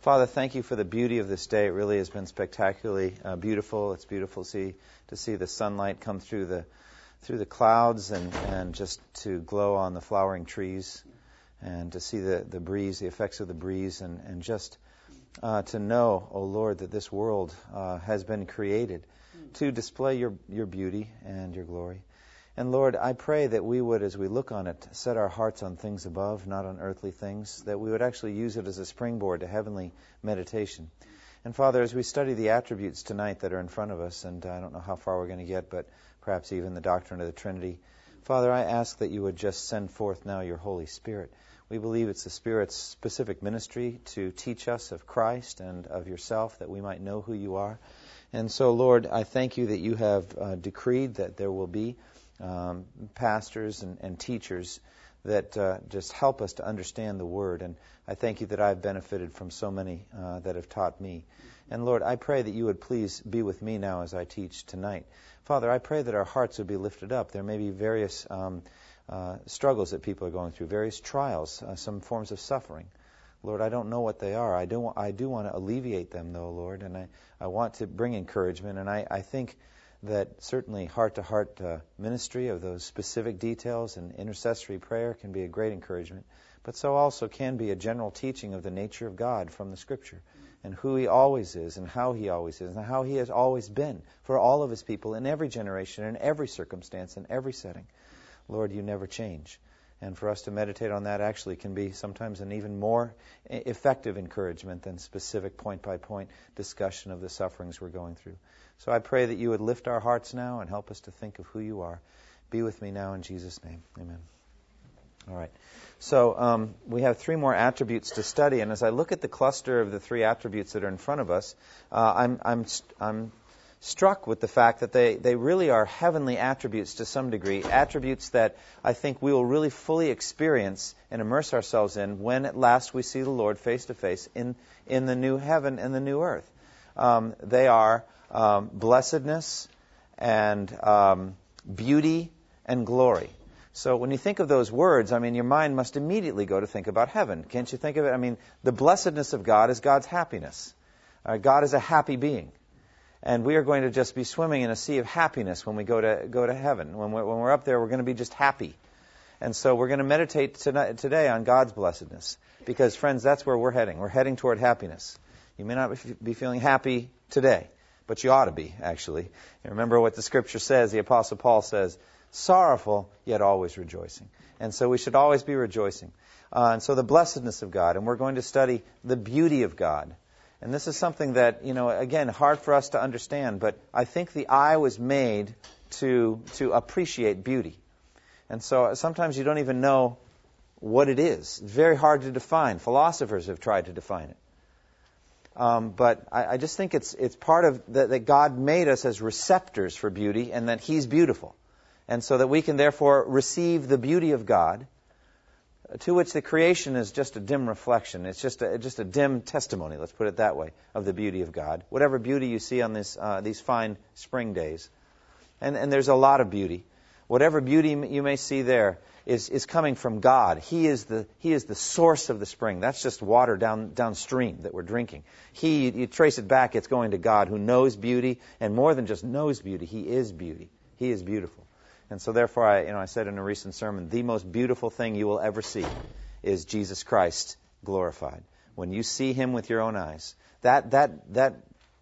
Father, thank you for the beauty of this day. It really has been spectacularly uh, beautiful. It's beautiful to see to see the sunlight come through the through the clouds and, and just to glow on the flowering trees and to see the, the breeze, the effects of the breeze, and, and just uh, to know, O oh Lord, that this world uh, has been created to display your, your beauty and your glory. And Lord, I pray that we would, as we look on it, set our hearts on things above, not on earthly things, that we would actually use it as a springboard to heavenly meditation. And Father, as we study the attributes tonight that are in front of us, and I don't know how far we're going to get, but perhaps even the doctrine of the Trinity, Father, I ask that you would just send forth now your Holy Spirit. We believe it's the Spirit's specific ministry to teach us of Christ and of yourself, that we might know who you are. And so, Lord, I thank you that you have uh, decreed that there will be um, pastors and, and, teachers that uh, just help us to understand the Word. And I thank you that I've benefited from so many uh, that have taught me. And Lord, I pray that you would please be with me now as I teach tonight. Father, I pray that our hearts would be lifted up. There may be various um, uh, struggles that people are going through, various trials, uh, some forms of suffering. Lord, I don't know what they are. I do, I do want to alleviate them, though, Lord, and I, I want to bring encouragement. And I, I think that certainly heart to heart ministry of those specific details and intercessory prayer can be a great encouragement, but so also can be a general teaching of the nature of God from the Scripture and who He always is and how He always is and how He has always been for all of His people in every generation, in every circumstance, in every setting. Lord, you never change. And for us to meditate on that actually can be sometimes an even more effective encouragement than specific point by point discussion of the sufferings we're going through. So I pray that you would lift our hearts now and help us to think of who you are. Be with me now in Jesus' name. Amen. All right. So um, we have three more attributes to study, and as I look at the cluster of the three attributes that are in front of us, uh, I'm, I'm, I'm struck with the fact that they, they really are heavenly attributes to some degree, attributes that I think we will really fully experience and immerse ourselves in when at last we see the Lord face to face in, in the new heaven and the new earth. Um, they are um, blessedness and um, beauty and glory. So when you think of those words, I mean, your mind must immediately go to think about heaven. Can't you think of it? I mean, the blessedness of God is God's happiness. Uh, God is a happy being. And we are going to just be swimming in a sea of happiness when we go to, go to heaven. When we're, when we're up there, we're going to be just happy. And so we're going to meditate tonight, today on God's blessedness. Because, friends, that's where we're heading. We're heading toward happiness. You may not be feeling happy today but you ought to be, actually. And remember what the scripture says, the Apostle Paul says, sorrowful, yet always rejoicing. And so we should always be rejoicing. Uh, and so the blessedness of God, and we're going to study the beauty of God. And this is something that, you know, again, hard for us to understand, but I think the eye was made to, to appreciate beauty. And so sometimes you don't even know what it is. It's very hard to define. Philosophers have tried to define it. Um, but I, I, just think it's it's part of the, that God made us as receptors for beauty, and that He's beautiful, and so that we can therefore receive the beauty of God, to which the creation is just a dim reflection. It's just a, just a dim testimony. Let's put it that way of the beauty of God. Whatever beauty you see on this uh, these fine spring days, and and there's a lot of beauty. Whatever beauty you may see there, is, is coming from God. He is, the, he is the source of the spring. That's just water down, downstream that we're drinking. He, you trace it back, it's going to God who knows beauty, and more than just knows beauty, He is beauty. He is beautiful. And so therefore, I, you know, I said in a recent sermon, the most beautiful thing you will ever see is Jesus Christ glorified. When you see Him with your own eyes, that, that, that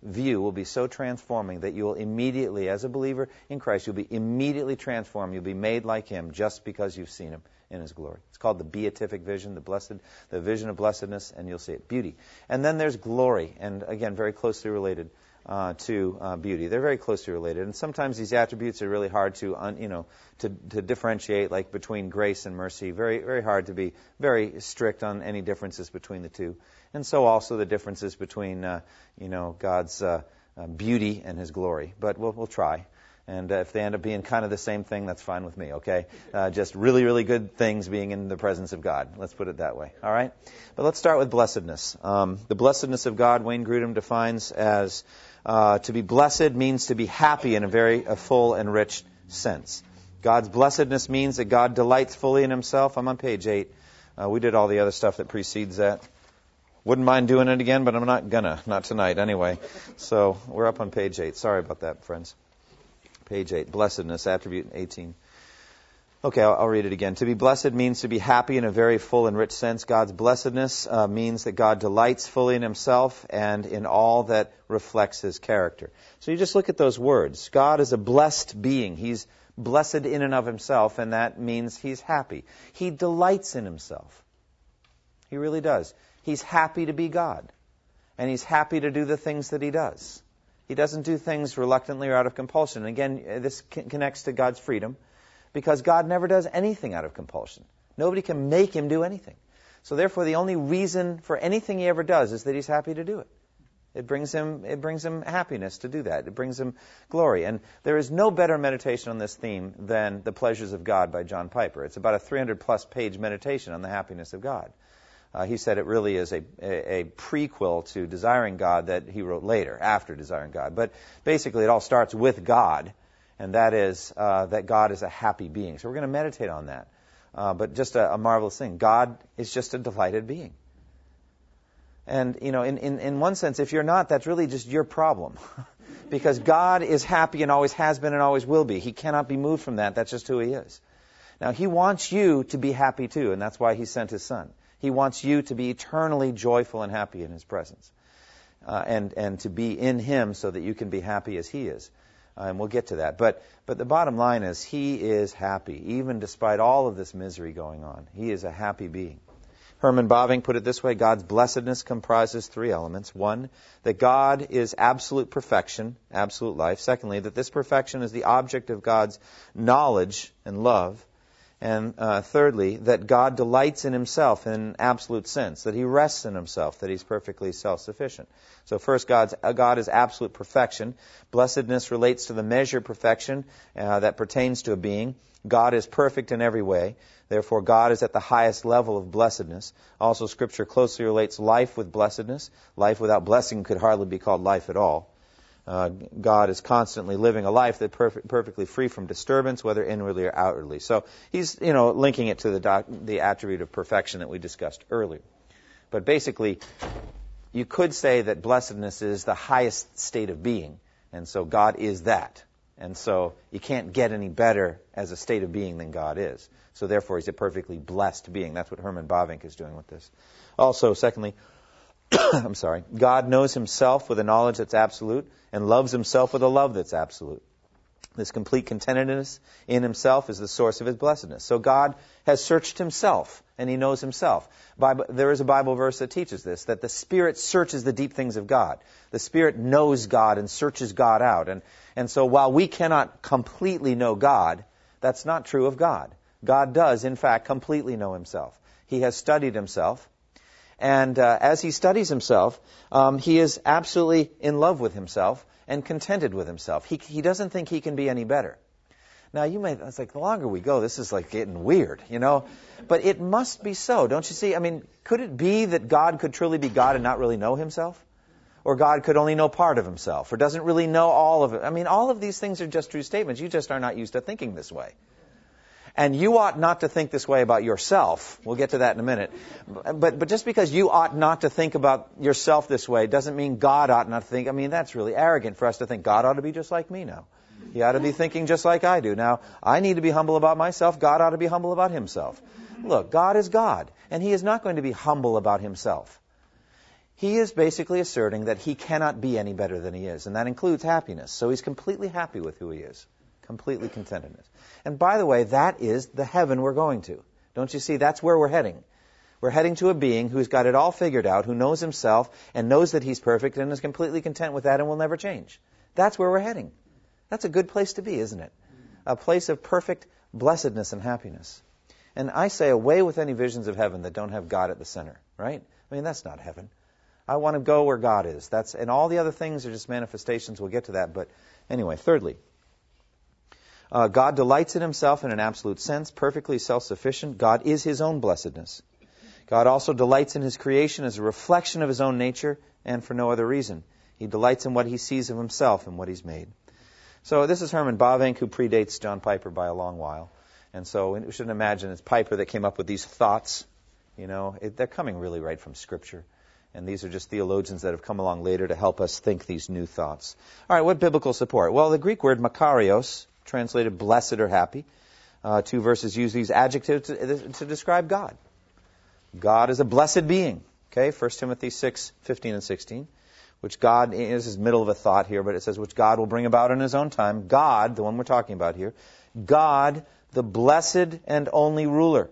view will be so transforming that you will immediately, as a believer in Christ, you'll be immediately transformed. You'll be made like Him just because you've seen Him in His glory. It's called the beatific vision, the blessed, the vision of blessedness, and you'll see it. Beauty. And then there's glory, and again, very closely related. Uh, to uh, beauty, they're very closely related, and sometimes these attributes are really hard to, un, you know, to, to differentiate, like between grace and mercy. Very, very hard to be very strict on any differences between the two and so also the differences between uh, you know God's uh, uh, beauty and His glory. But we'll, we'll try. And uh, if they end up being kind of the same thing, that's fine with me, okay? Uh, just really, really good things being in the presence of God. Let's put it that way, all right? But let's start with blessedness. Um, the blessedness of God, Wayne Grudem defines as uh, to be blessed means to be happy in a very a full and rich sense. God's blessedness means that God delights fully in Himself. I'm on page 8. Uh, we did all the other stuff that precedes that. Wouldn't mind doing it again, but I'm not gonna. Not tonight, anyway. So we're up on page 8. Sorry about that, friends. Page 8. Blessedness, attribute 18. Okay, I'll, I'll, read it again. To be blessed means to be happy in a very full and rich sense. God's blessedness uh, means that God delights fully in Himself and in all that reflects His character. So you just look at those words. God is a blessed being. He's blessed in and of Himself, and that means He's happy. He delights in Himself. He really does. He's happy to be God, and He's happy to do the things that He does. He doesn't do things reluctantly or out of compulsion. Again, this connects to God's freedom because God never does anything out of compulsion. Nobody can make him do anything. So therefore, the only reason for anything he ever does is that he's happy to do it. It brings him it brings him happiness to do that. It brings him glory. And there is no better meditation on this theme than The Pleasures of God by John Piper. It's about a 300 plus page meditation on the happiness of God. Uh, he said it really is a, a, a, prequel to Desiring God that he wrote later, after Desiring God. But basically, it all starts with God, and that is uh, that God is a happy being. So we're going to meditate on that. Uh, but just a, a, marvelous thing. God is just a delighted being. And, you know, in, in, in one sense, if you're not, that's really just your problem. because God is happy and always has been and always will be. He cannot be moved from that. That's just who He is. Now, He wants you to be happy too, and that's why He sent His Son. He wants you to be eternally joyful and happy in His presence. Uh, and, and to be in Him so that you can be happy as He is. Uh, and we'll get to that. But, but the bottom line is, He is happy, even despite all of this misery going on. He is a happy being. Herman Bavinck put it this way God's blessedness comprises three elements. One, that God is absolute perfection, absolute life. Secondly, that this perfection is the object of God's knowledge and love. And uh, thirdly, that God delights in himself in an absolute sense, that he rests in himself, that he's perfectly self sufficient. So, first, God's, uh, God is absolute perfection. Blessedness relates to the measure perfection uh, that pertains to a being. God is perfect in every way. Therefore, God is at the highest level of blessedness. Also, Scripture closely relates life with blessedness. Life without blessing could hardly be called life at all. Uh, God is constantly living a life perfect, perfectly free from disturbance, whether inwardly or outwardly. So he's, you know, linking it to the, doc, the attribute of perfection that we discussed earlier. But basically, you could say that blessedness is the highest state of being, and so God is that. And so you can't get any better as a state of being than God is. So therefore, he's a perfectly blessed being. That's what Herman Bavinck is doing with this. Also, secondly, I'm sorry, God knows himself with a knowledge that's absolute and loves himself with a love that's absolute. This complete contentedness in himself is the source of his blessedness. So God has searched himself and he knows himself. Bible, there is a Bible verse that teaches this, that the Spirit searches the deep things of God. The Spirit knows God and searches God out. And, and so while we cannot completely know God, that's not true of God. God does, in fact, completely know himself. He has studied himself. And uh, as he studies himself, um, he is absolutely in love with himself and contented with himself. He, he doesn't think he can be any better. Now, you may, it's like, the longer we go, this is like getting weird, you know? But it must be so, don't you see? I mean, could it be that God could truly be God and not really know himself? Or God could only know part of himself, or doesn't really know all of it? I mean, all of these things are just true statements. You just are not used to thinking this way. And you ought not to think this way about yourself. We'll get to that in a minute. But, but just because you ought not to think about yourself this way doesn't mean God ought not to think. I mean, that's really arrogant for us to think God ought to be just like me now. He ought to be thinking just like I do. Now, I need to be humble about myself. God ought to be humble about himself. Look, God is God, and he is not going to be humble about himself. He is basically asserting that he cannot be any better than he is, and that includes happiness. So he's completely happy with who he is completely contentedness. And by the way, that is the heaven we're going to. Don't you see? That's where we're heading. We're heading to a being who's got it all figured out, who knows himself and knows that he's perfect and is completely content with that and will never change. That's where we're heading. That's a good place to be, isn't it? A place of perfect blessedness and happiness. And I say away with any visions of heaven that don't have God at the center, right? I mean, that's not heaven. I want to go where God is. That's and all the other things are just manifestations. We'll get to that. But anyway, thirdly, uh, God delights in Himself in an absolute sense, perfectly self-sufficient. God is His own blessedness. God also delights in His creation as a reflection of His own nature and for no other reason. He delights in what He sees of Himself and what He's made. So this is Herman Bavinck, who predates John Piper by a long while. And so we shouldn't imagine it's Piper that came up with these thoughts. You know, it, they're coming really right from Scripture. And these are just theologians that have come along later to help us think these new thoughts. All right, what biblical support? Well, the Greek word makarios, translated blessed or happy, uh, two verses use these adjectives to, to describe God. God is a blessed being. Okay, 1 Timothy 6, 15 and 16 which God, this is the middle of a thought here, but it says, which God will bring about in his own time. God, the one we're talking about here, God, the blessed and only ruler,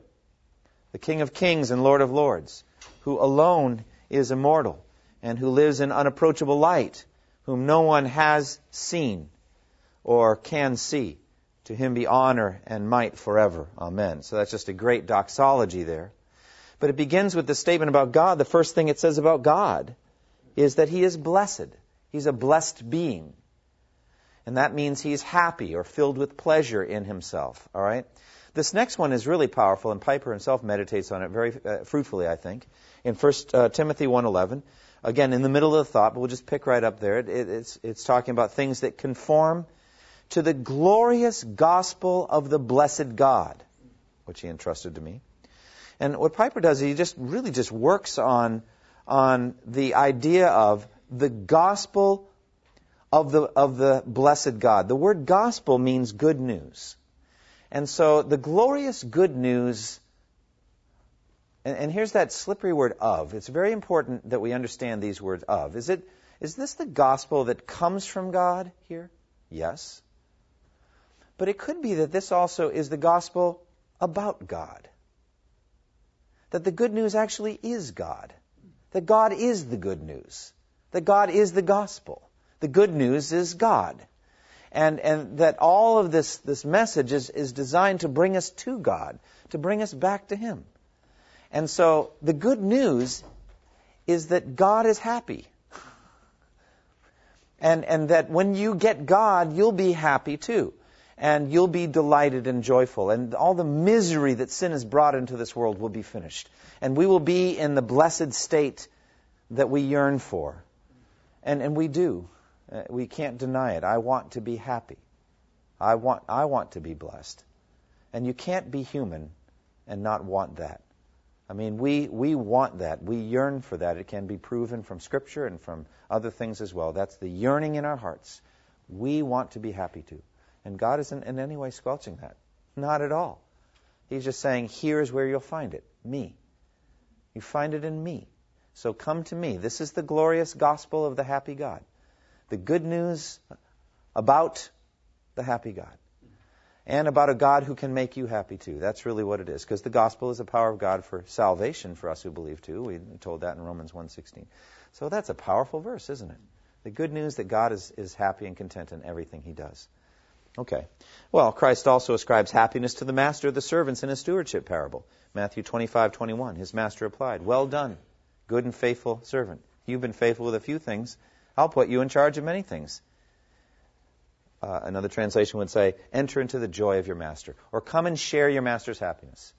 the King of kings and Lord of lords, who alone is immortal and who lives in unapproachable light, whom no one has seen or can see. To him be honor and might forever. Amen. So that's just a great doxology there. But it begins with the statement about God. The first thing it says about God is that he is blessed. He's a blessed being. And that means he's happy or filled with pleasure in himself. All right? This next one is really powerful, and Piper himself meditates on it very uh, fruitfully, I think. In 1 uh, Timothy 1.11, again, in the middle of the thought, but we'll just pick right up there. It, it's, it's talking about things that conform to the glorious gospel of the blessed God, which he entrusted to me. And what Piper does, is he just really just works on on the idea of the gospel of the, of the blessed God. The word gospel means good news. And so the glorious good news, and, and here's that slippery word of. It's very important that we understand these words of. Is it, is this the gospel that comes from God here? Yes. But it could be that this also is the gospel about God. That the good news actually is God that God is the good news, that God is the gospel. The good news is God. And, and that all of this, this message is, is designed to bring us to God, to bring us back to Him. And so the good news is that God is happy. And, and that when you get God, you'll be happy too. And you'll be delighted and joyful. And all the misery that sin has brought into this world will be finished and we will be in the blessed state that we yearn for. And, and we do. Uh, we can't deny it. I want to be happy. I want, I want to be blessed. And you can't be human and not want that. I mean, we, we want that. We yearn for that. It can be proven from Scripture and from other things as well. That's the yearning in our hearts. We want to be happy too. And God isn't in any way squelching that. Not at all. He's just saying, here's where you'll find it me. You find it in me. So come to me. This is the glorious gospel of the happy God. The good news about the happy God. And about a God who can make you happy too. That's really what it is. Because the gospel is the power of God for salvation for us who believe too. We told that in Romans 1.16. So that's a powerful verse, isn't it? The good news that God is, is happy and content in everything he does. Okay. Well, Christ also ascribes happiness to the master of the servants in his stewardship parable. Matthew 25:21. His master replied, "Well done, good and faithful servant. You've been faithful with a few things. I'll put you in charge of many things." Uh, another translation would say, "Enter into the joy of your master," or "Come and share your master's happiness,"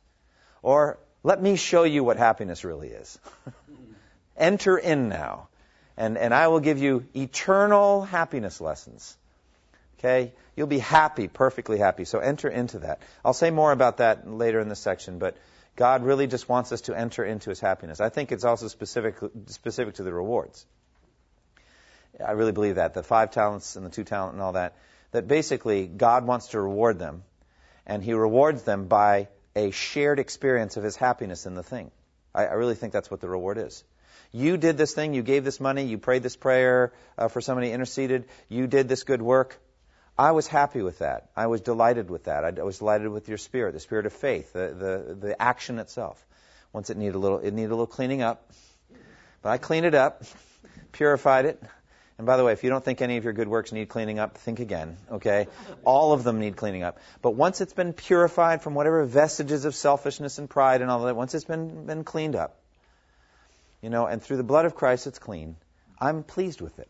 or "Let me show you what happiness really is." Enter in now, and and I will give you eternal happiness lessons. Okay? You'll be happy, perfectly happy. So enter into that. I'll say more about that later in the section, but God really just wants us to enter into his happiness. I think it's also specific, specific to the rewards. I really believe that. The five talents and the two talent and all that. That basically God wants to reward them, and he rewards them by a shared experience of his happiness in the thing. I, I really think that's what the reward is. You did this thing, you gave this money, you prayed this prayer uh, for somebody, interceded, you did this good work. I was happy with that. I was delighted with that. I was delighted with your spirit, the spirit of faith, the, the, the action itself. Once it needed a little, it needed a little cleaning up. But I cleaned it up, purified it. And by the way, if you don't think any of your good works need cleaning up, think again, okay? All of them need cleaning up. But once it's been purified from whatever vestiges of selfishness and pride and all that, once it's been, been cleaned up, You know, and through the blood of Christ, it's clean. I'm pleased with it.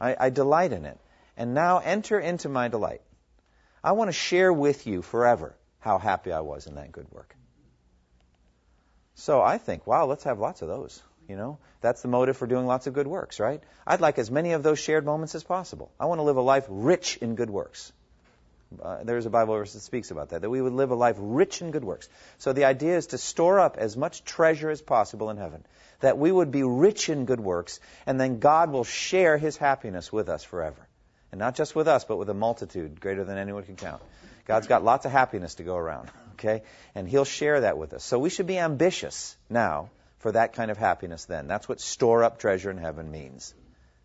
I, I delight in it. And now enter into my delight. I want to share with you forever how happy I was in that good work. So I think, wow, let's have lots of those. You know, that's the motive for doing lots of good works, right? I'd like as many of those shared moments as possible. I want to live a life rich in good works. Uh, there's a Bible verse that speaks about that, that we would live a life rich in good works. So the idea is to store up as much treasure as possible in heaven, that we would be rich in good works, and then God will share his happiness with us forever. And not just with us, but with a multitude greater than anyone can count. God's got lots of happiness to go around, okay? And he'll share that with us. So we should be ambitious now for that kind of happiness then. That's what store up treasure in heaven means.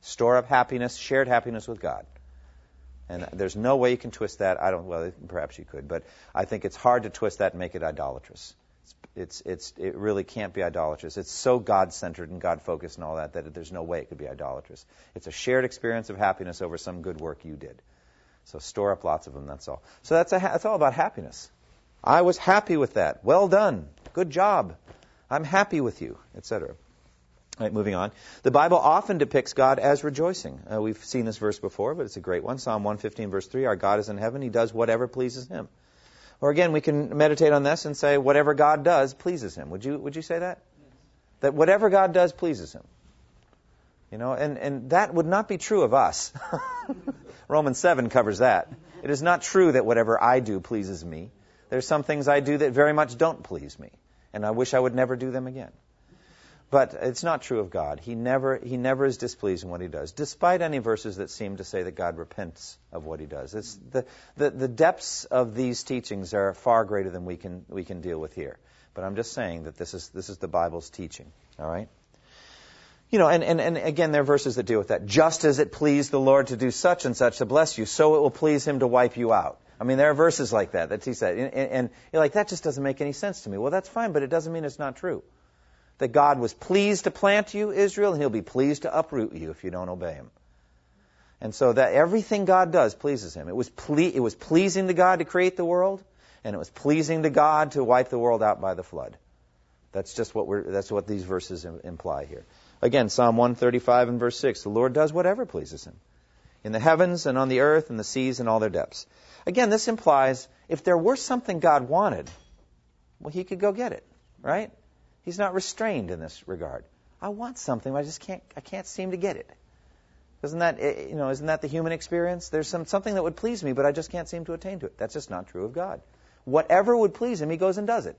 Store up happiness, shared happiness with God. And there's no way you can twist that. I don't, well, perhaps you could, but I think it's hard to twist that and make it idolatrous. It's, it's, it really can't be idolatrous. It's so God centered and God focused and all that that there's no way it could be idolatrous. It's a shared experience of happiness over some good work you did. So store up lots of them, that's all. So that's, a, that's all about happiness. I was happy with that. Well done. Good job. I'm happy with you, etc. All right, moving on. The Bible often depicts God as rejoicing. Uh, we've seen this verse before, but it's a great one. Psalm 115, verse 3 Our God is in heaven, He does whatever pleases Him. Or again, we can meditate on this and say, whatever God does pleases Him. Would you, would you say that? That whatever God does pleases Him. You know, and, and that would not be true of us. Romans 7 covers that. It is not true that whatever I do pleases me. There's some things I do that very much don't please me and I wish I would never do them again. But it's not true of God. He never, he never is displeased in what he does, despite any verses that seem to say that God repents of what he does. It's the, the, the depths of these teachings are far greater than we can, we can deal with here. But I'm just saying that this is, this is the Bible's teaching. All right? You know, and, and, and again, there are verses that deal with that. Just as it pleased the Lord to do such and such to bless you, so it will please him to wipe you out. I mean, there are verses like that that he said, and, and, you're like, that just doesn't make any sense to me. Well, that's fine, but it doesn't mean it's not true. That God was pleased to plant you, Israel, and He'll be pleased to uproot you if you don't obey Him. And so that everything God does pleases Him. It was ple- it was pleasing to God to create the world, and it was pleasing to God to wipe the world out by the flood. That's just what we're. That's what these verses imply here. Again, Psalm 135 and verse 6: The Lord does whatever pleases Him, in the heavens and on the earth and the seas and all their depths. Again, this implies if there were something God wanted, well, he could go get it, right? He's not restrained in this regard. I want something, but I just can't, I can't seem to get it. Isn't that, eh, you know, isn't that the human experience? There's some, something that would please me, but I just can't seem to attain to it. That's just not true of God. Whatever would please him, he goes and does it.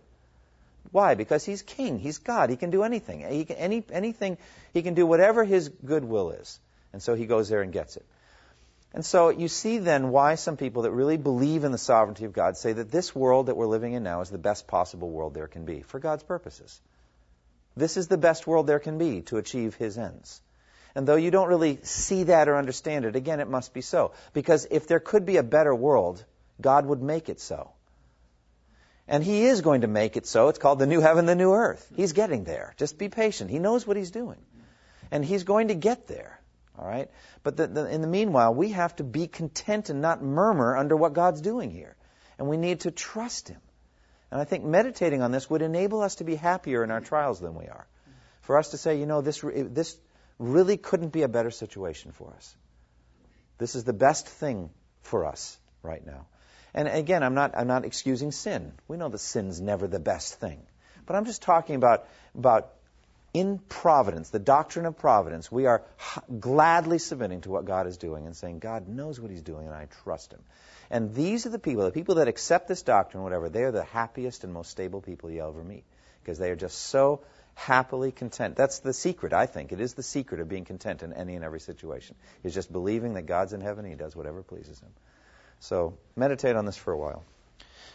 Why? Because he's king. He's God. He can do anything. He can, any, anything, he can do whatever his good will is. And so he goes there and gets it. And so you see then why some people that really believe in the sovereignty of God say that this world that we're living in now is the best possible world there can be for God's purposes. This is the best world there can be to achieve His ends. And though you don't really see that or understand it, again, it must be so. Because if there could be a better world, God would make it so. And He is going to make it so. It's called the new heaven, the new earth. He's getting there. Just be patient. He knows what He's doing. And He's going to get there. All right? But the, the, in the meanwhile, we have to be content and not murmur under what God's doing here. And we need to trust Him. And I think meditating on this would enable us to be happier in our trials than we are. For us to say, you know, this, this really couldn't be a better situation for us. This is the best thing for us right now. And again, I'm not, I'm not excusing sin. We know that sin's never the best thing. But I'm just talking about, about in providence, the doctrine of providence, we are gladly submitting to what God is doing and saying, God knows what He's doing, and I trust Him. And these are the people, the people that accept this doctrine, whatever, they are the happiest and most stable people you ever meet because they are just so happily content. That's the secret, I think. It is the secret of being content in any and every situation. Is just believing that God's in heaven and He does whatever pleases Him. So meditate on this for a while.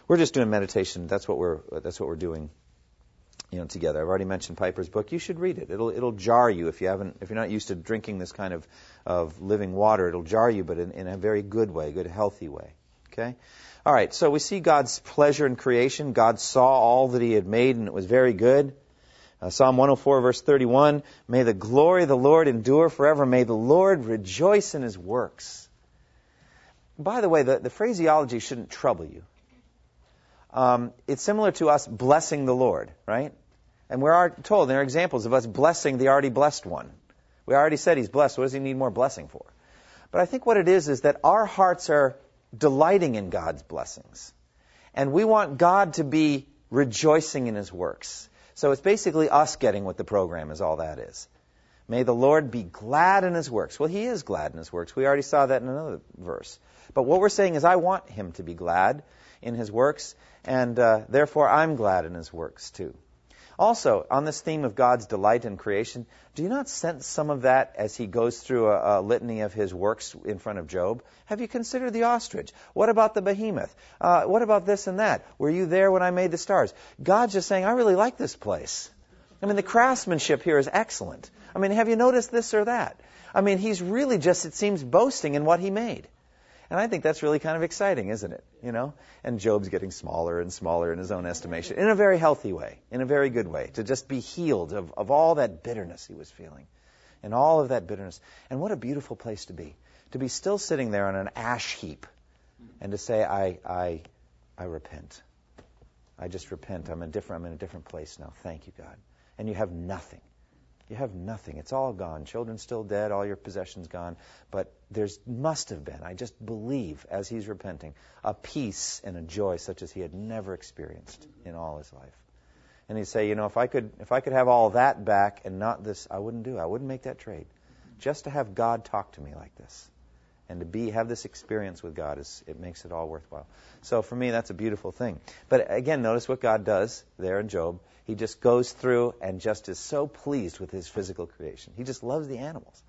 We're just doing meditation. That's what we're that's what we're doing you know, together. I've already mentioned Piper's book. You should read it. It'll it'll jar you if you haven't if you're not used to drinking this kind of of living water. It'll jar you, but in, in a very good way, good healthy way. Okay. All right. So we see God's pleasure in creation. God saw all that He had made, and it was very good. Uh, Psalm 104, verse 31. May the glory of the Lord endure forever. May the Lord rejoice in His works. By the way, the, the phraseology shouldn't trouble you. Um, it's similar to us blessing the Lord, right? And we're told, there are examples of us blessing the already blessed one. We already said he's blessed. What does he need more blessing for? But I think what it is is that our hearts are delighting in God's blessings. And we want God to be rejoicing in his works. So it's basically us getting what the program is, all that is. May the Lord be glad in his works. Well, he is glad in his works. We already saw that in another verse. But what we're saying is, I want him to be glad in his works, and uh, therefore I'm glad in his works too. Also, on this theme of God's delight in creation, do you not sense some of that as he goes through a, a litany of his works in front of Job? Have you considered the ostrich? What about the behemoth? Uh, what about this and that? Were you there when I made the stars? God's just saying, I really like this place. I mean, the craftsmanship here is excellent. I mean, have you noticed this or that? I mean, he's really just, it seems, boasting in what he made. And I think that's really kind of exciting, isn't it? You know? And Job's getting smaller and smaller in his own estimation, in a very healthy way, in a very good way, to just be healed of, of all that bitterness he was feeling. And all of that bitterness. And what a beautiful place to be. To be still sitting there on an ash heap and to say, I, I, I repent. I just repent. I'm, a different, I'm in a different place now. Thank you, God. And you have nothing. You have nothing. It's all gone. Children still dead, all your possessions gone. But there's must have been, I just believe, as he's repenting, a peace and a joy such as he had never experienced in all his life. And he'd say, you know, if I could if I could have all that back and not this, I wouldn't do it. I wouldn't make that trade. Just to have God talk to me like this. And to be have this experience with God is it makes it all worthwhile. So for me that's a beautiful thing. But again, notice what God does there in Job he just goes through and just is so pleased with his physical creation. He just loves the animals.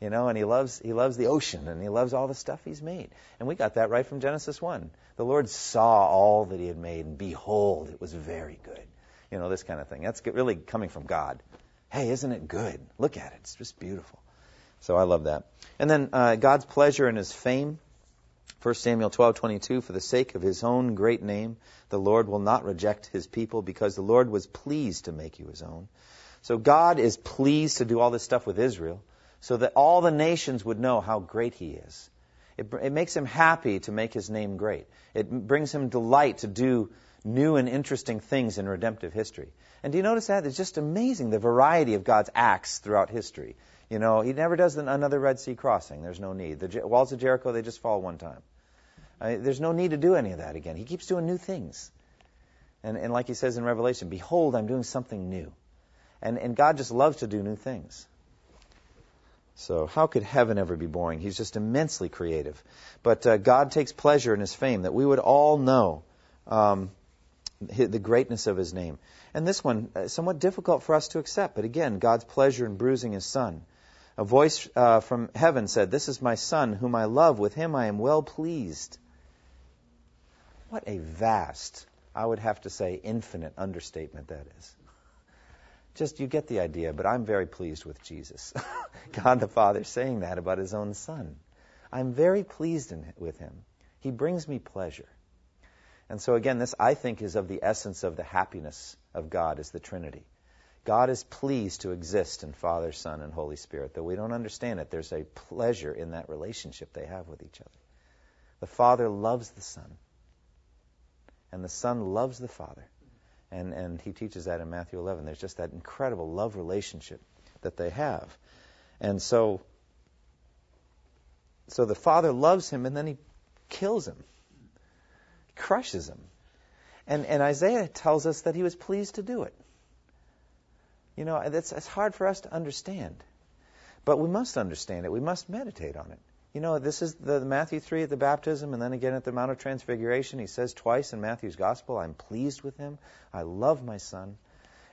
You know, and he loves he loves the ocean and he loves all the stuff he's made. And we got that right from Genesis 1. The Lord saw all that he had made and behold, it was very good. You know, this kind of thing. That's really coming from God. Hey, isn't it good? Look at it. It's just beautiful. So I love that. And then uh, God's pleasure and his fame. 1 Samuel 12:22 For the sake of his own great name the Lord will not reject his people because the Lord was pleased to make you his own. So God is pleased to do all this stuff with Israel so that all the nations would know how great he is. It, it makes him happy to make his name great. It brings him delight to do new and interesting things in redemptive history. And do you notice that? It's just amazing the variety of God's acts throughout history. You know, he never does another Red Sea crossing. There's no need. The walls of Jericho, they just fall one time. I there's no need to do any of that again. He keeps doing new things. And, and like he says in Revelation, behold, I'm doing something new. And, and God just loves to do new things. So how could heaven ever be boring? He's just immensely creative. But uh, God takes pleasure in his fame, that we would all know um, the greatness of his name. And this one, uh, somewhat difficult for us to accept. But again, God's pleasure in bruising his son. A voice uh, from heaven said, This is my son, whom I love. With him I am well pleased. What a vast, I would have to say, infinite understatement that is. Just you get the idea, but I'm very pleased with Jesus. God the Father saying that about his own son. I'm very pleased in, with him. He brings me pleasure. And so again, this I think is of the essence of the happiness of God is the Trinity. God is pleased to exist in Father, Son, and Holy Spirit. Though we don't understand it, there's a pleasure in that relationship they have with each other. The Father loves the Son and the Son loves the Father. And, and he teaches that in Matthew 11. There's just that incredible love relationship that they have. And so, so the Father loves him and then he kills him, crushes him. And, and Isaiah tells us that he was pleased to do it. You know, it's, it's hard for us to understand. But we must understand it. We must meditate on it. You know, this is the Matthew 3 at the baptism, and then again at the Mount of Transfiguration. He says twice in Matthew's Gospel, I'm pleased with him. I love my son.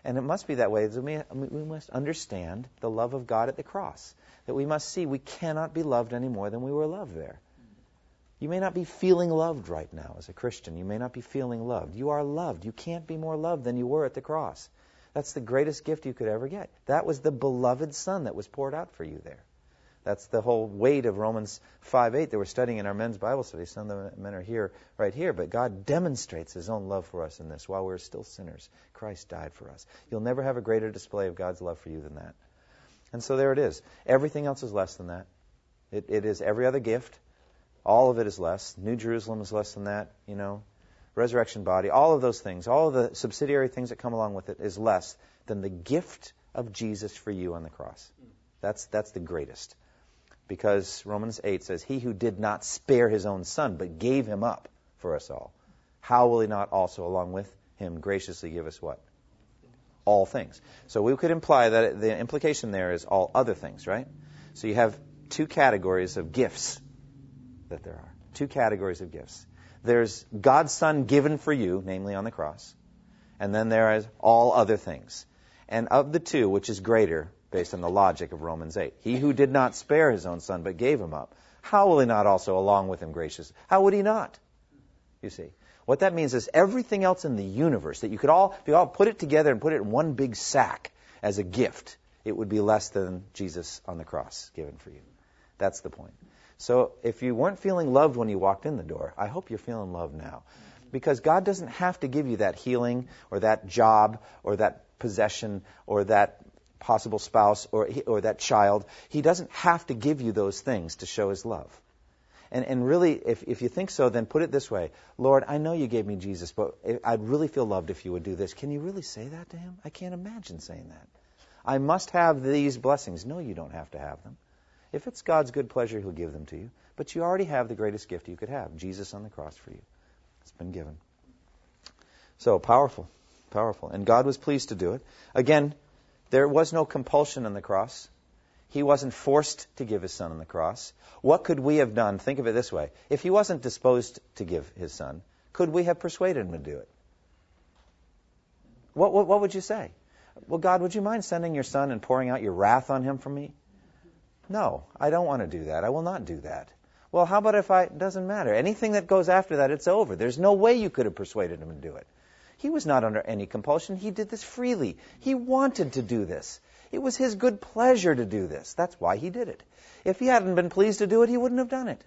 And it must be that way. We must understand the love of God at the cross. That we must see we cannot be loved any more than we were loved there. You may not be feeling loved right now as a Christian. You may not be feeling loved. You are loved. You can't be more loved than you were at the cross. That's the greatest gift you could ever get. That was the beloved Son that was poured out for you there. That's the whole weight of Romans 5:8 that we're studying in our men's Bible study. Some of the men are here, right here. But God demonstrates His own love for us in this. While we're still sinners, Christ died for us. You'll never have a greater display of God's love for you than that. And so there it is. Everything else is less than that. It, it is every other gift. All of it is less. New Jerusalem is less than that. You know, resurrection body. All of those things, all of the subsidiary things that come along with it, is less than the gift of Jesus for you on the cross. That's, that's the greatest. Because Romans 8 says, He who did not spare his own son, but gave him up for us all, how will he not also, along with him, graciously give us what? All things. So we could imply that the implication there is all other things, right? So you have two categories of gifts that there are. Two categories of gifts. There's God's Son given for you, namely on the cross, and then there is all other things. And of the two, which is greater, based on the logic of Romans 8? He who did not spare his own son, but gave him up, how will he not also, along with him, gracious? How would he not? You see. What that means is everything else in the universe that you could all, if you all put it together and put it in one big sack as a gift, it would be less than Jesus on the cross given for you. That's the point. So if you weren't feeling loved when you walked in the door, I hope you're feeling loved now. Because God doesn't have to give you that healing or that job or that possession or that possible spouse or, or that child. He doesn't have to give you those things to show his love. And, and really, if, if you think so, then put it this way Lord, I know you gave me Jesus, but I'd really feel loved if you would do this. Can you really say that to him? I can't imagine saying that. I must have these blessings. No, you don't have to have them. If it's God's good pleasure, He'll give them to you. But you already have the greatest gift you could have Jesus on the cross for you. It's been given. So powerful, powerful. And God was pleased to do it. Again, there was no compulsion on the cross. He wasn't forced to give his son on the cross. What could we have done? Think of it this way. If he wasn't disposed to give his son, could we have persuaded him to do it? What, what, what would you say? Well, God, would you mind sending your son and pouring out your wrath on him for me? No, I don't want to do that. I will not do that. Well, how about if I, it doesn't matter. Anything that goes after that, it's over. There's no way you could have persuaded him to do it. He was not under any compulsion. He did this freely. He wanted to do this. It was his good pleasure to do this. That's why he did it. If he hadn't been pleased to do it, he wouldn't have done it.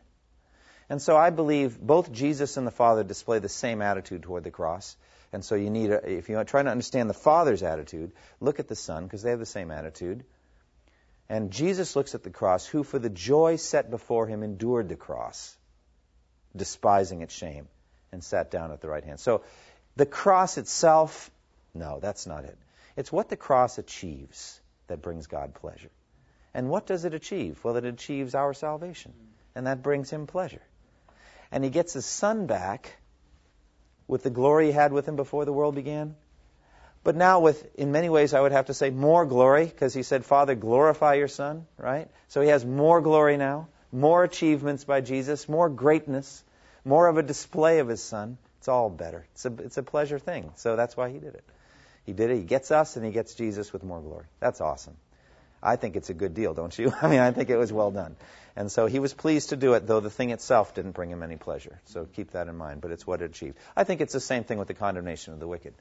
And so I believe both Jesus and the Father display the same attitude toward the cross. And so you need, a, if you're trying to understand the Father's attitude, look at the Son because they have the same attitude. And Jesus looks at the cross, who for the joy set before him endured the cross, despising its shame, and sat down at the right hand. So the cross itself, no, that's not it. It's what the cross achieves that brings God pleasure. And what does it achieve? Well, it achieves our salvation, and that brings him pleasure. And he gets his son back with the glory he had with him before the world began, but now with, in many ways, I would have to say more glory, because he said, Father, glorify your Son, right? So he has more glory now, more achievements by Jesus, more greatness, more of a display of his Son. It's all better. It's a, it's a pleasure thing. So that's why he did it. He did it. He gets us, and he gets Jesus with more glory. That's awesome. I think it's a good deal, don't you? I mean, I think it was well done. And so he was pleased to do it, though the thing itself didn't bring him any pleasure. So keep that in mind, but it's what it achieved. I think it's the same thing with the condemnation of the wicked.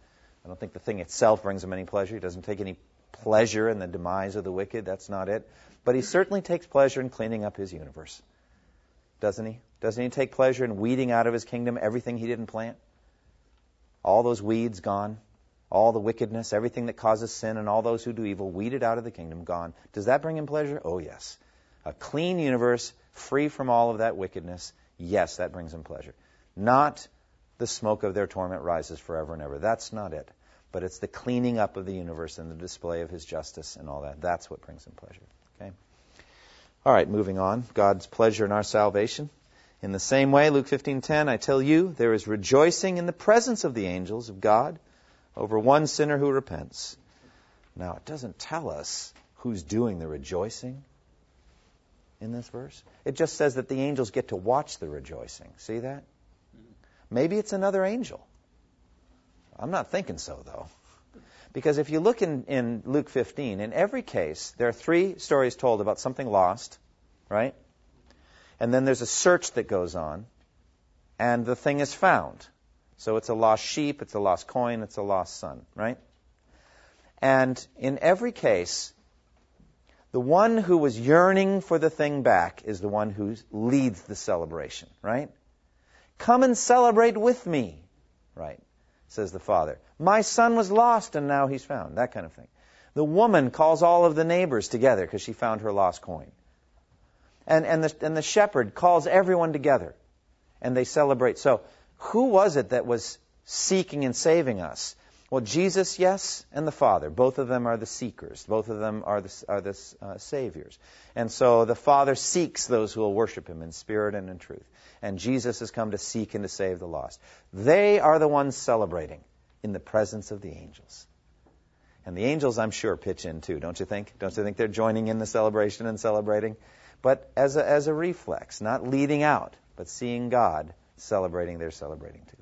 I don't think the thing itself brings him any pleasure. He doesn't take any pleasure in the demise of the wicked. That's not it. But he certainly takes pleasure in cleaning up his universe. Doesn't he? Doesn't he take pleasure in weeding out of his kingdom everything he didn't plant? All those weeds gone. All the wickedness, everything that causes sin, and all those who do evil, weeded out of the kingdom, gone. Does that bring him pleasure? Oh, yes. A clean universe, free from all of that wickedness. Yes, that brings him pleasure. Not the smoke of their torment rises forever and ever. That's not it. But it's the cleaning up of the universe and the display of his justice and all that. That's what brings him pleasure. Okay? All right, moving on. God's pleasure in our salvation. In the same way, Luke 15:10, I tell you, there is rejoicing in the presence of the angels of God over one sinner who repents. Now, it doesn't tell us who's doing the rejoicing in this verse. It just says that the angels get to watch the rejoicing. See that? Maybe it's another angel. I'm not thinking so, though. Because if you look in, in Luke 15, in every case, there are three stories told about something lost, right? And then there's a search that goes on, and the thing is found. So it's a lost sheep, it's a lost coin, it's a lost son, right? And in every case, the one who was yearning for the thing back is the one who leads the celebration, right? Come and celebrate with me. Right, says the father. My son was lost and now he's found. That kind of thing. The woman calls all of the neighbors together because she found her lost coin. And, and, the, and the shepherd calls everyone together and they celebrate. So, who was it that was seeking and saving us? Well, Jesus, yes, and the Father. Both of them are the seekers. Both of them are the, are the uh, saviors. And so the Father seeks those who will worship Him in spirit and in truth. And Jesus has come to seek and to save the lost. They are the ones celebrating in the presence of the angels. And the angels, I'm sure, pitch in too, don't you think? Don't you think they're joining in the celebration and celebrating? But as a, as a reflex, not leading out, but seeing God celebrating, they're celebrating too.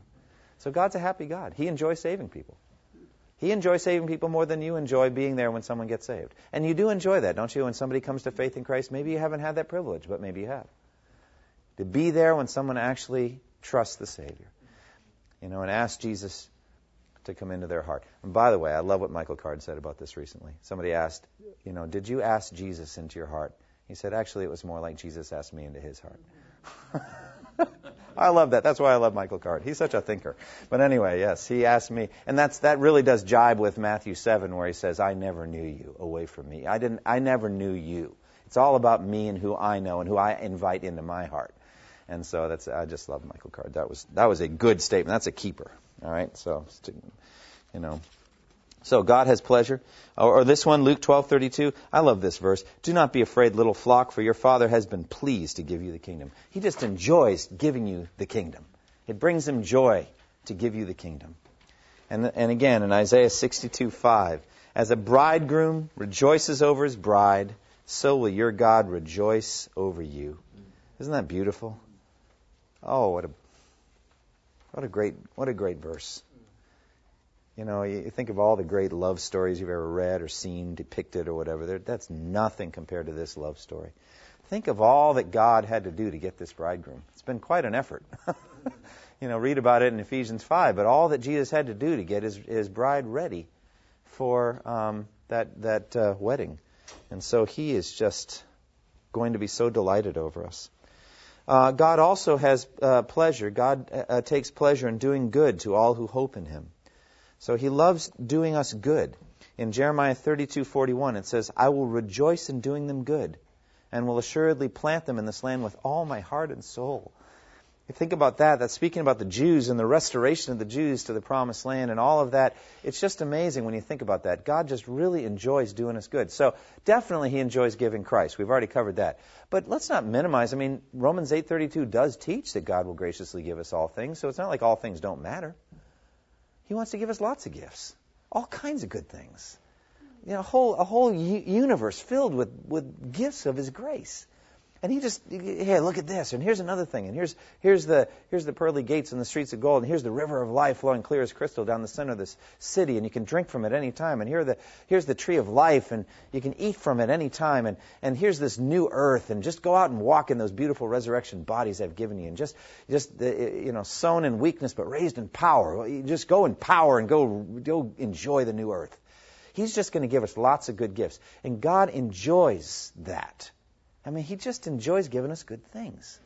So God's a happy God. He enjoys saving people. He enjoys saving people more than you enjoy being there when someone gets saved. And you do enjoy that, don't you? When somebody comes to faith in Christ, maybe you haven't had that privilege, but maybe you have. To be there when someone actually trusts the Savior. You know, and asks Jesus to come into their heart. And by the way, I love what Michael Card said about this recently. Somebody asked, you know, did you ask Jesus into your heart? He said, actually, it was more like Jesus asked me into his heart. I love that. That's why I love Michael Card. He's such a thinker. But anyway, yes, he asked me, and that's that really does jibe with Matthew 7, where he says, "I never knew you. Away from me. I didn't. I never knew you. It's all about me and who I know and who I invite into my heart." And so that's I just love Michael Card. That was that was a good statement. That's a keeper. All right. So you know. So God has pleasure. Or, or this one, Luke 12:32. I love this verse. Do not be afraid, little flock, for your Father has been pleased to give you the kingdom. He just enjoys giving you the kingdom. It brings him joy to give you the kingdom. And, and again, in Isaiah 62:5, as a bridegroom rejoices over his bride, so will your God rejoice over you. Isn't that beautiful? Oh, what a what a great what a great verse. You know, you think of all the great love stories you've ever read or seen depicted or whatever. That's nothing compared to this love story. Think of all that God had to do to get this bridegroom. It's been quite an effort. you know, read about it in Ephesians 5, but all that Jesus had to do to get his, his bride ready for um, that, that uh, wedding. And so he is just going to be so delighted over us. Uh, God also has uh, pleasure. God uh, takes pleasure in doing good to all who hope in him. So he loves doing us good. In Jeremiah 32:41 it says, "I will rejoice in doing them good, and will assuredly plant them in this land with all my heart and soul." Think about that, that's speaking about the Jews and the restoration of the Jews to the promised land and all of that. It's just amazing when you think about that. God just really enjoys doing us good. So definitely he enjoys giving Christ. We've already covered that. But let's not minimize. I mean, Romans 8:32 does teach that God will graciously give us all things, so it's not like all things don't matter. He wants to give us lots of gifts, all kinds of good things. You know, a whole, a whole universe filled with, with gifts of His grace. And he just, hey, look at this, and here's another thing, and here's here's the here's the pearly gates and the streets of gold, and here's the river of life flowing clear as crystal down the center of this city, and you can drink from it any time, and here the here's the tree of life, and you can eat from it any time, and and here's this new earth, and just go out and walk in those beautiful resurrection bodies I've given you, and just just the you know sown in weakness but raised in power. just go in power and go go enjoy the new earth. He's just going to give us lots of good gifts, and God enjoys that. I mean, He just enjoys giving us good things.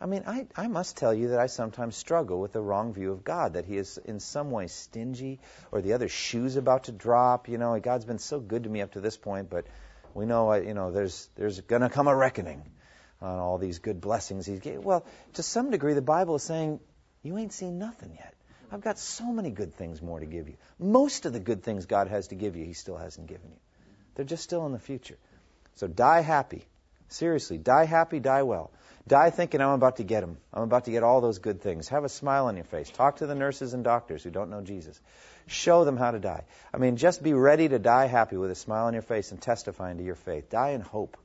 I mean, I, I must tell you that I sometimes struggle with the wrong view of God, that He is in some way stingy or the other shoe's about to drop. You know, God's been so good to me up to this point, but we know, you know, there's, there's going to come a reckoning on all these good blessings He's gave. Well, to some degree, the Bible is saying, you ain't seen nothing yet. I've got so many good things more to give you. Most of the good things God has to give you, He still hasn't given you. They're just still in the future. So die happy. Seriously, die happy, die well. Die thinking I'm about to get them. I'm about to get all those good things. Have a smile on your face. Talk to the nurses and doctors who don't know Jesus. Show them how to die. I mean, just be ready to die happy with a smile on your face and testifying to your faith. Die in hope.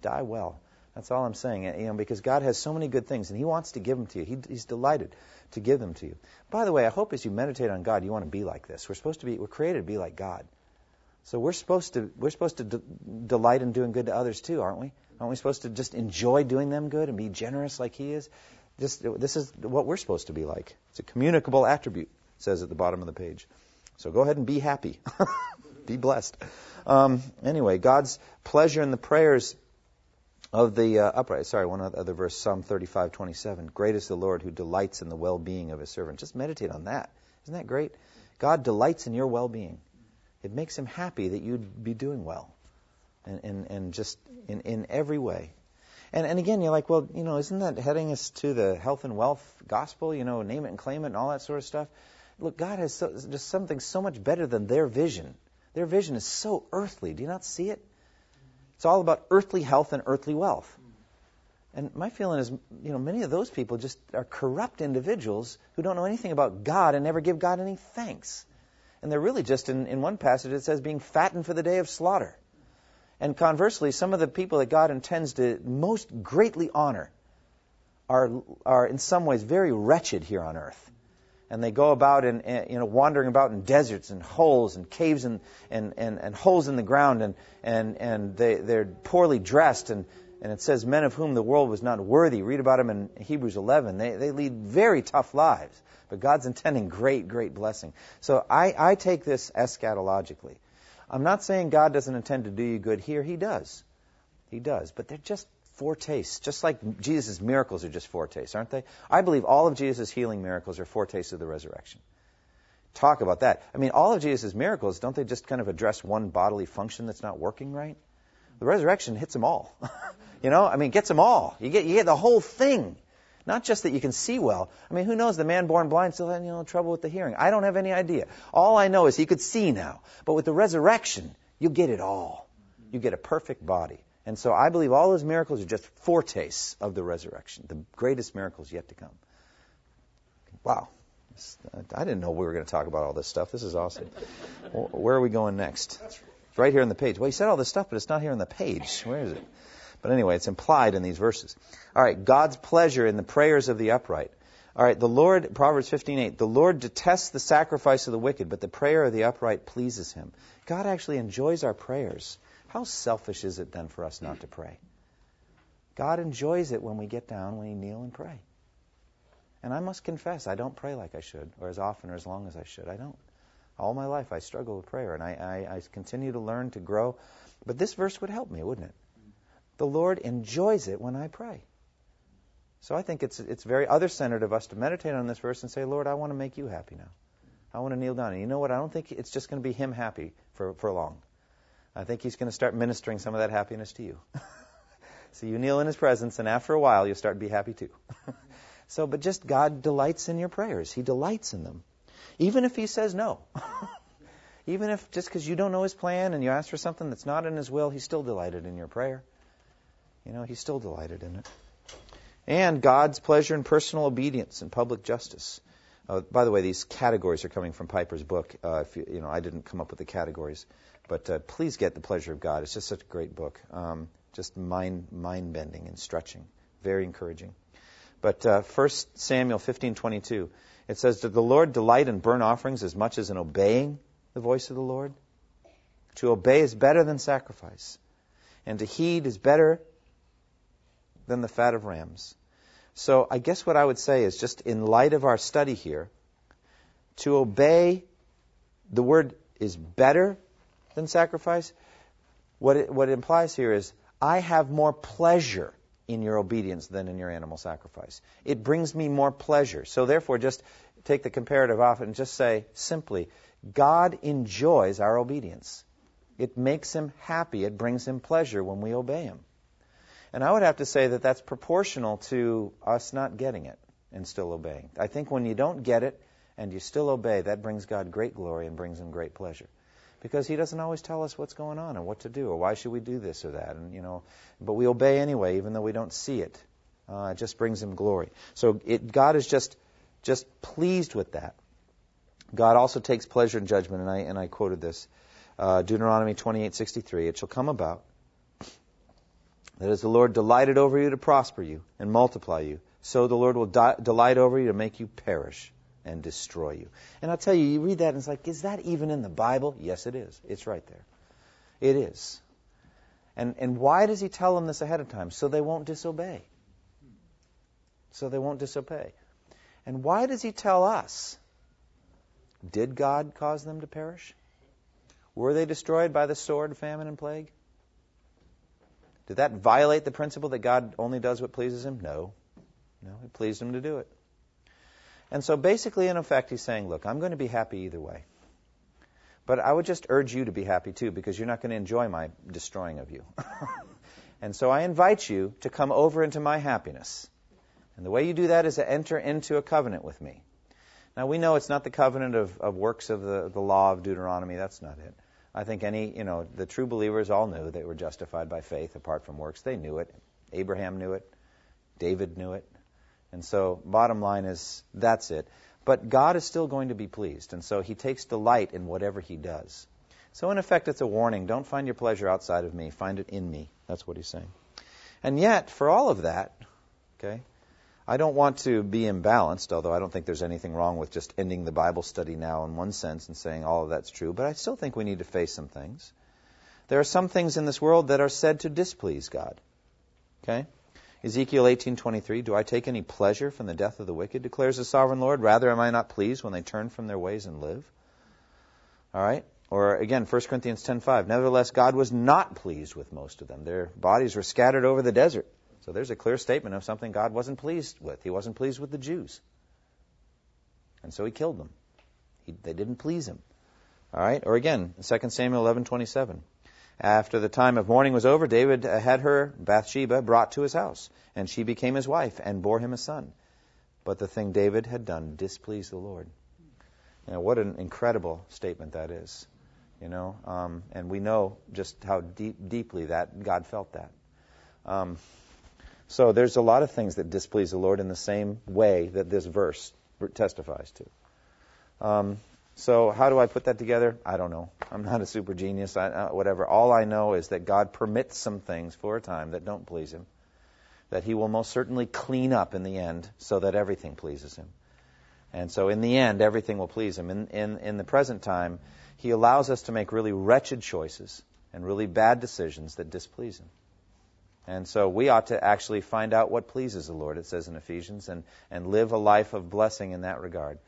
Die well. That's all I'm saying. You know, because God has so many good things and He wants to give them to you. He, he's delighted to give them to you. By the way, I hope as you meditate on God, you want to be like this. We're supposed to be. We're created to be like God. So we're supposed to. We're supposed to delight in doing good to others too, aren't we? Aren't we supposed to just enjoy doing them good and be generous like He is? Just, this is what we're supposed to be like. It's a communicable attribute, says at the bottom of the page. So go ahead and be happy. be blessed. Um, anyway, God's pleasure in the prayers of the uh, upright. Sorry, one other verse, Psalm 35:27. Great is the Lord who delights in the well-being of his servant. Just meditate on that. Isn't that great? God delights in your well-being. It makes him happy that you'd be doing well and, and, and just in, in every way. And, and again, you're like, well, you know, isn't that heading us to the health and wealth gospel? You know, name it and claim it and all that sort of stuff. Look, God has so, just something so much better than their vision. Their vision is so earthly. Do you not see it? It's all about earthly health and earthly wealth. And my feeling is, you know, many of those people just are corrupt individuals who don't know anything about God and never give God any thanks. And they're really just, in, in one passage, it says, being fattened for the day of slaughter. And conversely, some of the people that God intends to most greatly honor are, are in some ways very wretched here on earth. And they go about and you know wandering about in deserts and holes and caves and, and, and, and holes in the ground and, and, and they, they're poorly dressed and, and it says men of whom the world was not worthy. Read about them in Hebrews 11. They, they lead very tough lives, but God's intending great, great blessing. So I, I take this eschatologically. I'm not saying God doesn't intend to do you good here. He does. He does. But they're just foretastes, just like Jesus' miracles are just foretastes, aren't they? I believe all of Jesus' healing miracles are foretastes of the resurrection. Talk about that. I mean, all of Jesus' miracles, don't they just kind of address one bodily function that's not working right? The resurrection hits them all. you know, I mean, gets them all. You get, you get the whole thing. Not just that you can see well. I mean, who knows? The man born blind still had you know, trouble with the hearing. I don't have any idea. All I know is he could see now. But with the resurrection, you get it all. You get a perfect body. And so I believe all those miracles are just foretastes of the resurrection, the greatest miracles yet to come. Wow. I didn't know we were going to talk about all this stuff. This is awesome. Where are we going next? It's right here on the page. Well, you said all this stuff, but it's not here on the page. Where is it? But anyway, it's implied in these verses. All right, God's pleasure in the prayers of the upright. All right, the Lord, Proverbs 15:8, the Lord detests the sacrifice of the wicked, but the prayer of the upright pleases him. God actually enjoys our prayers. How selfish is it then for us not to pray? God enjoys it when we get down, when we kneel and pray. And I must confess, I don't pray like I should, or as often or as long as I should. I don't. All my life I struggle with prayer, and I, I, I continue to learn to grow. But this verse would help me, wouldn't it? The Lord enjoys it when I pray. So I think it's it's very other centered of us to meditate on this verse and say, Lord, I want to make you happy now. I want to kneel down. And you know what? I don't think it's just going to be him happy for, for long. I think he's going to start ministering some of that happiness to you. so you kneel in his presence, and after a while, you'll start to be happy too. so, but just God delights in your prayers. He delights in them. Even if he says no. Even if just because you don't know his plan and you ask for something that's not in his will, he's still delighted in your prayer. You know, he's still delighted in it. And God's pleasure in personal obedience and public justice. Uh, by the way, these categories are coming from Piper's book. Uh, you, you know, I didn't come up with the categories. But uh, please get The Pleasure of God. It's just such a great book. Um, just mind mind bending and stretching. Very encouraging. But uh, 1 Samuel 15:22, it says, "Did the Lord delight in burnt offerings as much as in obeying the voice of the Lord? To obey is better than sacrifice, and to heed is better than the fat of rams." So I guess what I would say is just in light of our study here, to obey, the word is better than sacrifice. What it, what it implies here is, I have more pleasure in your obedience than in your animal sacrifice. It brings me more pleasure. So therefore, just take the comparative off and just say simply, God enjoys our obedience. It makes him happy. It brings him pleasure when we obey him. And I would have to say that that's proportional to us not getting it and still obeying. I think when you don't get it and you still obey, that brings God great glory and brings him great pleasure. Because he doesn't always tell us what's going on and what to do or why should we do this or that and you know but we obey anyway even though we don't see it. Uh, it just brings him glory. So it, god is just just pleased with that. God also takes pleasure in judgment and i and i quoted this uh, deuteronomy 28:63 it shall come about that as the lord delighted over you to prosper you and multiply you so the lord will di- delight over you to make you perish and destroy you. And I'll tell you, you read that and it's like, is that even in the Bible? Yes, it is. It's right there. It is. And, and why does he tell them this ahead of time? So they won't disobey. So they won't disobey. And why does he tell us? Did God cause them to perish? Were they destroyed by the sword, famine, and plague? Did that violate the principle that God only does what pleases him? No. No, it pleased him to do it. And so basically, in effect, he's saying, look, I'm going to be happy either way. But I would just urge you to be happy too, because you're not going to enjoy my destroying of you. and so I invite you to come over into my happiness. And the way you do that is to enter into a covenant with me. Now we know it's not the covenant of, of works of the, the law of Deuteronomy. That's not it. I think any, you know, the true believers all knew they were justified by faith apart from works. They knew it. Abraham knew it. David knew it. And so, bottom line is, that's it. But God is still going to be pleased. And so he takes delight in whatever he does. So, in effect, it's a warning. Don't find your pleasure outside of me. Find it in me. That's what he's saying. And yet, for all of that, okay, I don't want to be imbalanced, although I don't think there's anything wrong with just ending the Bible study now in one sense and saying all of that's true, but I still think we need to face some things. There are some things in this world that are said to displease God. Okay? Ezekiel 18:23 Do I take any pleasure from the death of the wicked declares the sovereign Lord rather am I not pleased when they turn from their ways and live All right or again 1 Corinthians 10:5 Nevertheless God was not pleased with most of them their bodies were scattered over the desert so there's a clear statement of something God wasn't pleased with he wasn't pleased with the Jews and so he killed them he, they didn't please him all right or again 2 Samuel 11:27 after the time of mourning was over, David had her, Bathsheba, brought to his house, and she became his wife and bore him a son. But the thing David had done displeased the Lord. Now, what an incredible statement that is. You know, um, and we know just how deep, deeply that God felt that. Um, so there's a lot of things that displease the Lord in the same way that this verse testifies to. Um, so how do I put that together? I don't know. I'm not a super genius. I, uh, whatever. All I know is that God permits some things for a time that don't please Him. That He will most certainly clean up in the end, so that everything pleases Him. And so in the end, everything will please Him. In in, in the present time, He allows us to make really wretched choices and really bad decisions that displease Him. And so we ought to actually find out what pleases the Lord, it says in Ephesians, and, and live a life of blessing in that regard.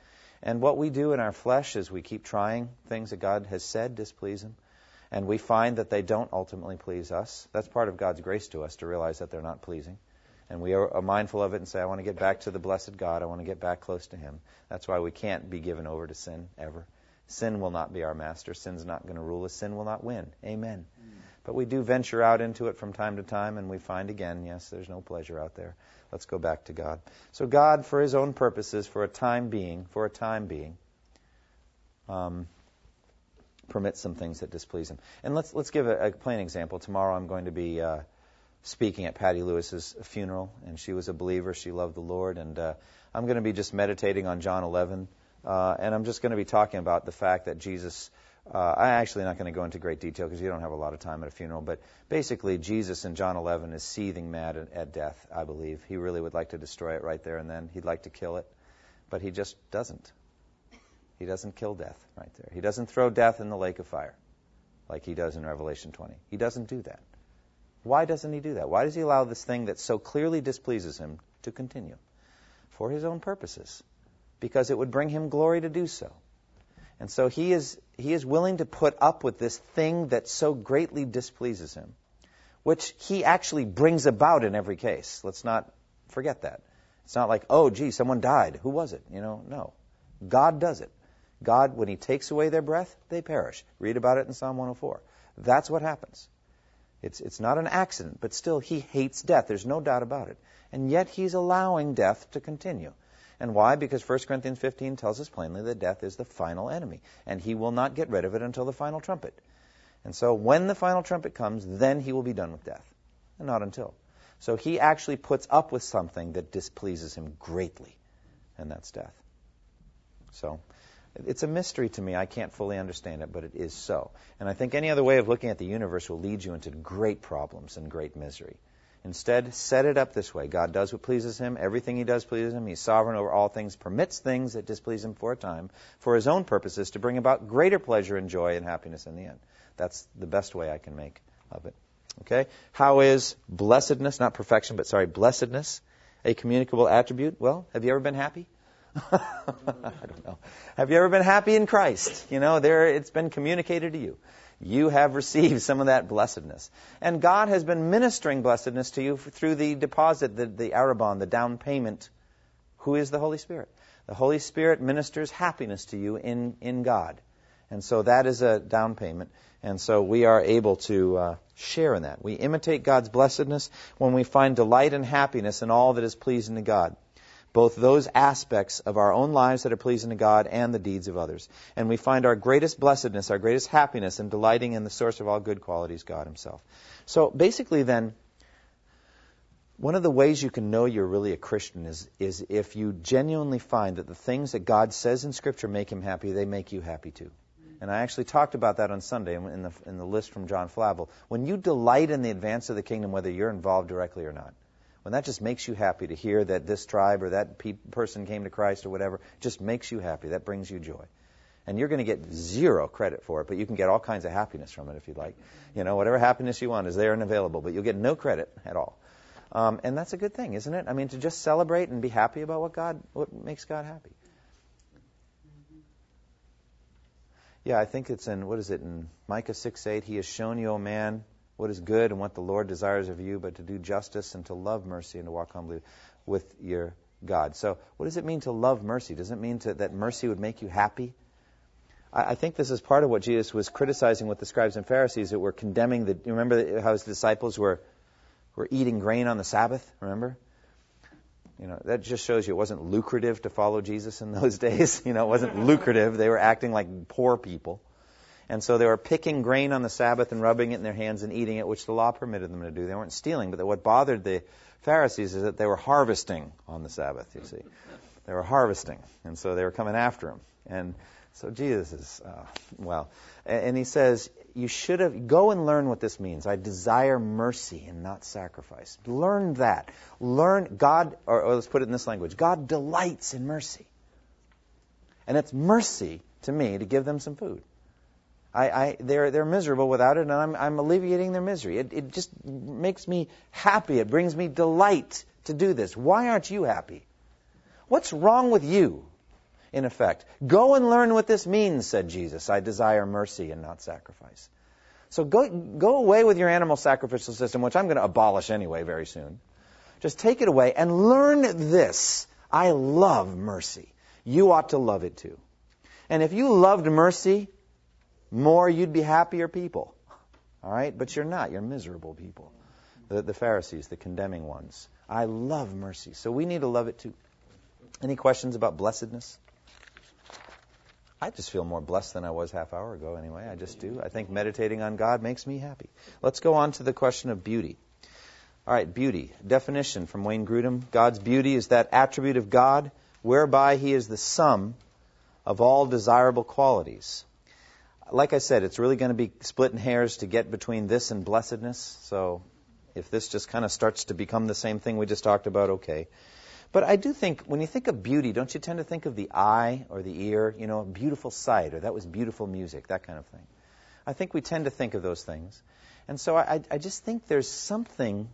And what we do in our flesh is we keep trying things that God has said displease Him, and we find that they don't ultimately please us. That's part of God's grace to us to realize that they're not pleasing. And we are mindful of it and say, I want to get back to the blessed God. I want to get back close to Him. That's why we can't be given over to sin ever. Sin will not be our master. Sin's not going to rule us. Sin will not win. Amen. Mm. But we do venture out into it from time to time, and we find again, yes, there's no pleasure out there. Let's go back to God. So God, for His own purposes, for a time being, for a time being, um, permits some things that displease Him. And let's let's give a, a plain example. Tomorrow I'm going to be uh, speaking at Patty Lewis's funeral, and she was a believer. She loved the Lord, and uh, I'm going to be just meditating on John 11, uh, and I'm just going to be talking about the fact that Jesus uh, I'm actually not going to go into great detail because you don't have a lot of time at a funeral, but basically, Jesus in John 11 is seething mad at, at death, I believe. He really would like to destroy it right there and then. He'd like to kill it, but he just doesn't. He doesn't kill death right there. He doesn't throw death in the lake of fire like he does in Revelation 20. He doesn't do that. Why doesn't he do that? Why does he allow this thing that so clearly displeases him to continue? For his own purposes. Because it would bring him glory to do so. And so he is, he is willing to put up with this thing that so greatly displeases him, which he actually brings about in every case. Let's not forget that. It's not like, oh, gee, someone died. Who was it? You know, no. God does it. God, when he takes away their breath, they perish. Read about it in Psalm 104. That's what happens. It's, it's not an accident, but still, he hates death. There's no doubt about it. And yet, he's allowing death to continue. And why? Because 1 Corinthians 15 tells us plainly that death is the final enemy, and he will not get rid of it until the final trumpet. And so when the final trumpet comes, then he will be done with death, and not until. So he actually puts up with something that displeases him greatly, and that's death. So it's a mystery to me. I can't fully understand it, but it is so. And I think any other way of looking at the universe will lead you into great problems and great misery. Instead, set it up this way God does what pleases him. Everything he does pleases him. He's sovereign over all things, permits things that displease him for a time for his own purposes to bring about greater pleasure and joy and happiness in the end. That's the best way I can make of it. Okay? How is blessedness, not perfection, but sorry, blessedness, a communicable attribute? Well, have you ever been happy? I don't know. Have you ever been happy in Christ? You know, there it's been communicated to you you have received some of that blessedness. And God has been ministering blessedness to you through the deposit, the, the arrabon, the down payment. Who is the Holy Spirit? The Holy Spirit ministers happiness to you in, in God. And so that is a down payment. And so we are able to uh, share in that. We imitate God's blessedness when we find delight and happiness in all that is pleasing to God. Both those aspects of our own lives that are pleasing to God and the deeds of others. And we find our greatest blessedness, our greatest happiness in delighting in the source of all good qualities, God Himself. So basically, then, one of the ways you can know you're really a Christian is, is if you genuinely find that the things that God says in Scripture make Him happy, they make you happy too. And I actually talked about that on Sunday in the, in the list from John Flavel. When you delight in the advance of the kingdom, whether you're involved directly or not, when that just makes you happy to hear that this tribe or that pe- person came to Christ or whatever, just makes you happy. That brings you joy. And you're going to get zero credit for it, but you can get all kinds of happiness from it if you'd like. You know, whatever happiness you want is there and available, but you'll get no credit at all. Um, and that's a good thing, isn't it? I mean, to just celebrate and be happy about what God, what makes God happy. Yeah, I think it's in what is it in Micah six eight. He has shown you, O man, what is good and what the Lord desires of you, but to do justice and to love mercy and to walk humbly with your God. So, what does it mean to love mercy? Does it mean to, that mercy would make you happy? I, I think this is part of what Jesus was criticizing with the scribes and Pharisees that were condemning the. You remember how his disciples were were eating grain on the Sabbath? Remember? You know, that just shows you it wasn't lucrative to follow Jesus in those days. You know, it wasn't lucrative. They were acting like poor people. And so they were picking grain on the Sabbath and rubbing it in their hands and eating it, which the law permitted them to do. They weren't stealing, but what bothered the Pharisees is that they were harvesting on the Sabbath, you see. They were harvesting, and so they were coming after him. And so Jesus is, uh, well, and he says, you should have, go and learn what this means. I desire mercy and not sacrifice. Learn that. Learn, God, or, or let's put it in this language God delights in mercy. And it's mercy to me to give them some food. I, I, they're, they're miserable without it, and I'm, I'm alleviating their misery. It, it just makes me happy. It brings me delight to do this. Why aren't you happy? What's wrong with you? in effect. Go and learn what this means, said Jesus. I desire mercy and not sacrifice. So go, go away with your animal sacrificial system, which I'm going to abolish anyway very soon. Just take it away and learn this. I love mercy. You ought to love it too. And if you loved mercy more, you'd be happier people. All right? But you're not. You're miserable people. The, the Pharisees, the condemning ones. I love mercy. So we need to love it too. Any questions about blessedness? I just feel more blessed than I was half hour ago anyway. I just do. I think meditating on God makes me happy. Let's go on to the question of beauty. All right, beauty. Definition from Wayne Grudem. God's beauty is that attribute of God whereby he is the sum of all desirable qualities. Like I said, it's really going to be splitting hairs to get between this and blessedness. So if this just kind of starts to become the same thing we just talked about, okay. But I do think when you think of beauty, don't you tend to think of the eye or the ear, you know, beautiful sight, or that was beautiful music, that kind of thing. I think we tend to think of those things. And so I, I just think there's something,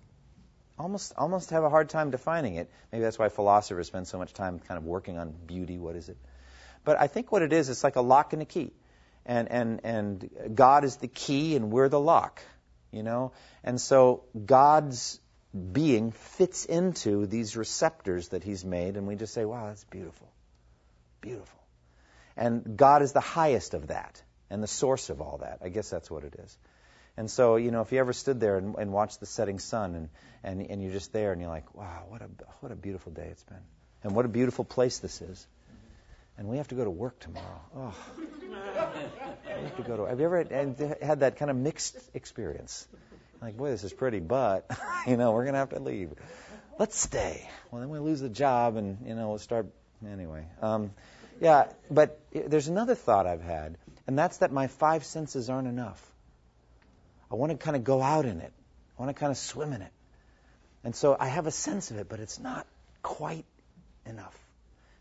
almost, almost have a hard time defining it. Maybe that's why philosophers spend so much time kind of working on beauty. What is it? But I think what it is, it's like a lock and a key. And, and, and God is the key and we're the lock, you know? And so God's being fits into these receptors that he's made, and we just say, wow, that's beautiful. Beautiful. And God is the highest of that and the source of all that. I guess that's what it is. And so, you know, if you ever stood there and, and watched the setting sun and, and, and you're just there and you're like, wow, what a, what a beautiful day it's been. And what a beautiful place this is. And we have to go to work tomorrow. Oh. we have to go to. Have you ever had that kind of mixed experience? Like, boy, this is pretty, but, you know, we're to have to leave. Let's stay. Well, then we lose the job and, you know, we'll start. Anyway. Um, yeah, but there's another thought I've had, and that's that my five senses aren't enough. I want to kind of go out in it, I want to kind of swim in it. And so I have a sense of it, but it's not quite enough.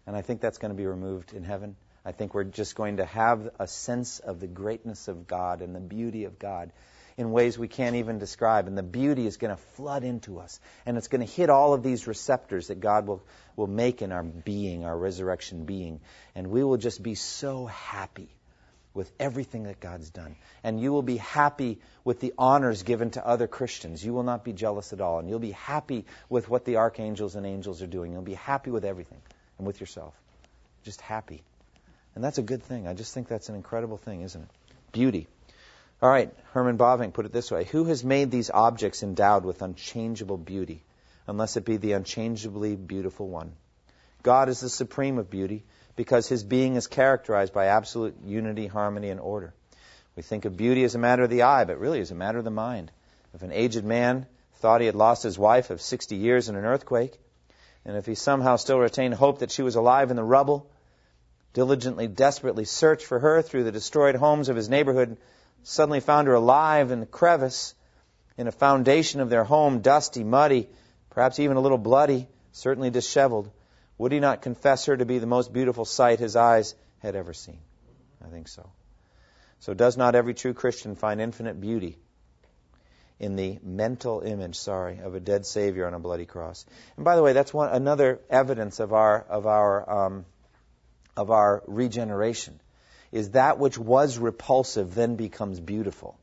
And I think that's going to be removed in heaven. I think we're just going to have a sense of the greatness of God and the beauty of God in ways we can't even describe. And the beauty is going to flood into us. And it's going to hit all of these receptors that God will, will make in our being, our resurrection being. And we will just be so happy with everything that God's done. And you will be happy with the honors given to other Christians. You will not be jealous at all. And you'll be happy with what the archangels and angels are doing. You'll be happy with everything and with yourself. Just happy. And that's a good thing. I just think that's an incredible thing, isn't it? Beauty. All right, Herman Bavinck put it this way Who has made these objects endowed with unchangeable beauty, unless it be the unchangeably beautiful one? God is the supreme of beauty because his being is characterized by absolute unity, harmony, and order. We think of beauty as a matter of the eye, but really as a matter of the mind. If an aged man thought he had lost his wife of 60 years in an earthquake, and if he somehow still retained hope that she was alive in the rubble, diligently, desperately searched for her through the destroyed homes of his neighborhood, suddenly found her alive in the crevice, in a foundation of their home, dusty, muddy, perhaps even a little bloody, certainly disheveled, would he not confess her to be the most beautiful sight his eyes had ever seen? I think so. So, does not every true Christian find infinite beauty in the mental image, sorry, of a dead Savior on a bloody cross? And by the way, that's one another evidence of our of our um, of our regeneration. Is that which was repulsive then becomes beautiful?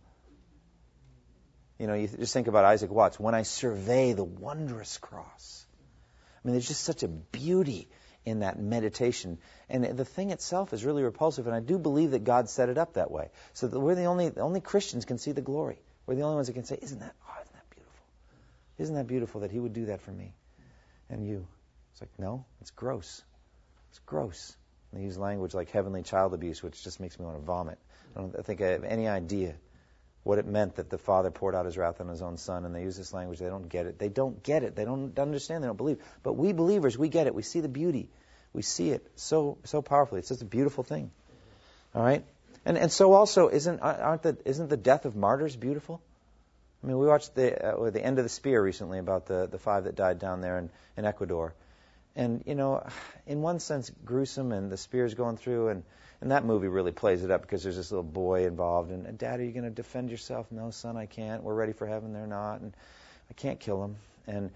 You know, you just think about Isaac Watts. When I survey the wondrous cross, I mean, there's just such a beauty in that meditation. And the thing itself is really repulsive, and I do believe that God set it up that way. So that we're the only, the only Christians can see the glory. We're the only ones that can say, Isn't that, oh, isn't that beautiful? Isn't that beautiful that He would do that for me and you? It's like, no, it's gross. It's gross. And they use language like heavenly child abuse, which just makes me want to vomit. I don't think I have any idea what it meant that the Father poured out his wrath on his own Son, and they use this language. They don't get it. They don't get it. They don't understand. They don't believe. But we believers, we get it. We see the beauty. We see it so so powerfully. It's just a beautiful thing. All right. And and so also isn't aren't the isn't the death of martyrs beautiful? I mean, we watched the uh, the end of the spear recently about the the five that died down there in in Ecuador, and you know, in one sense gruesome, and the spear's going through and and that movie really plays it up because there's this little boy involved. And, Dad, are you going to defend yourself? No, son, I can't. We're ready for heaven. They're not. And I can't kill him. And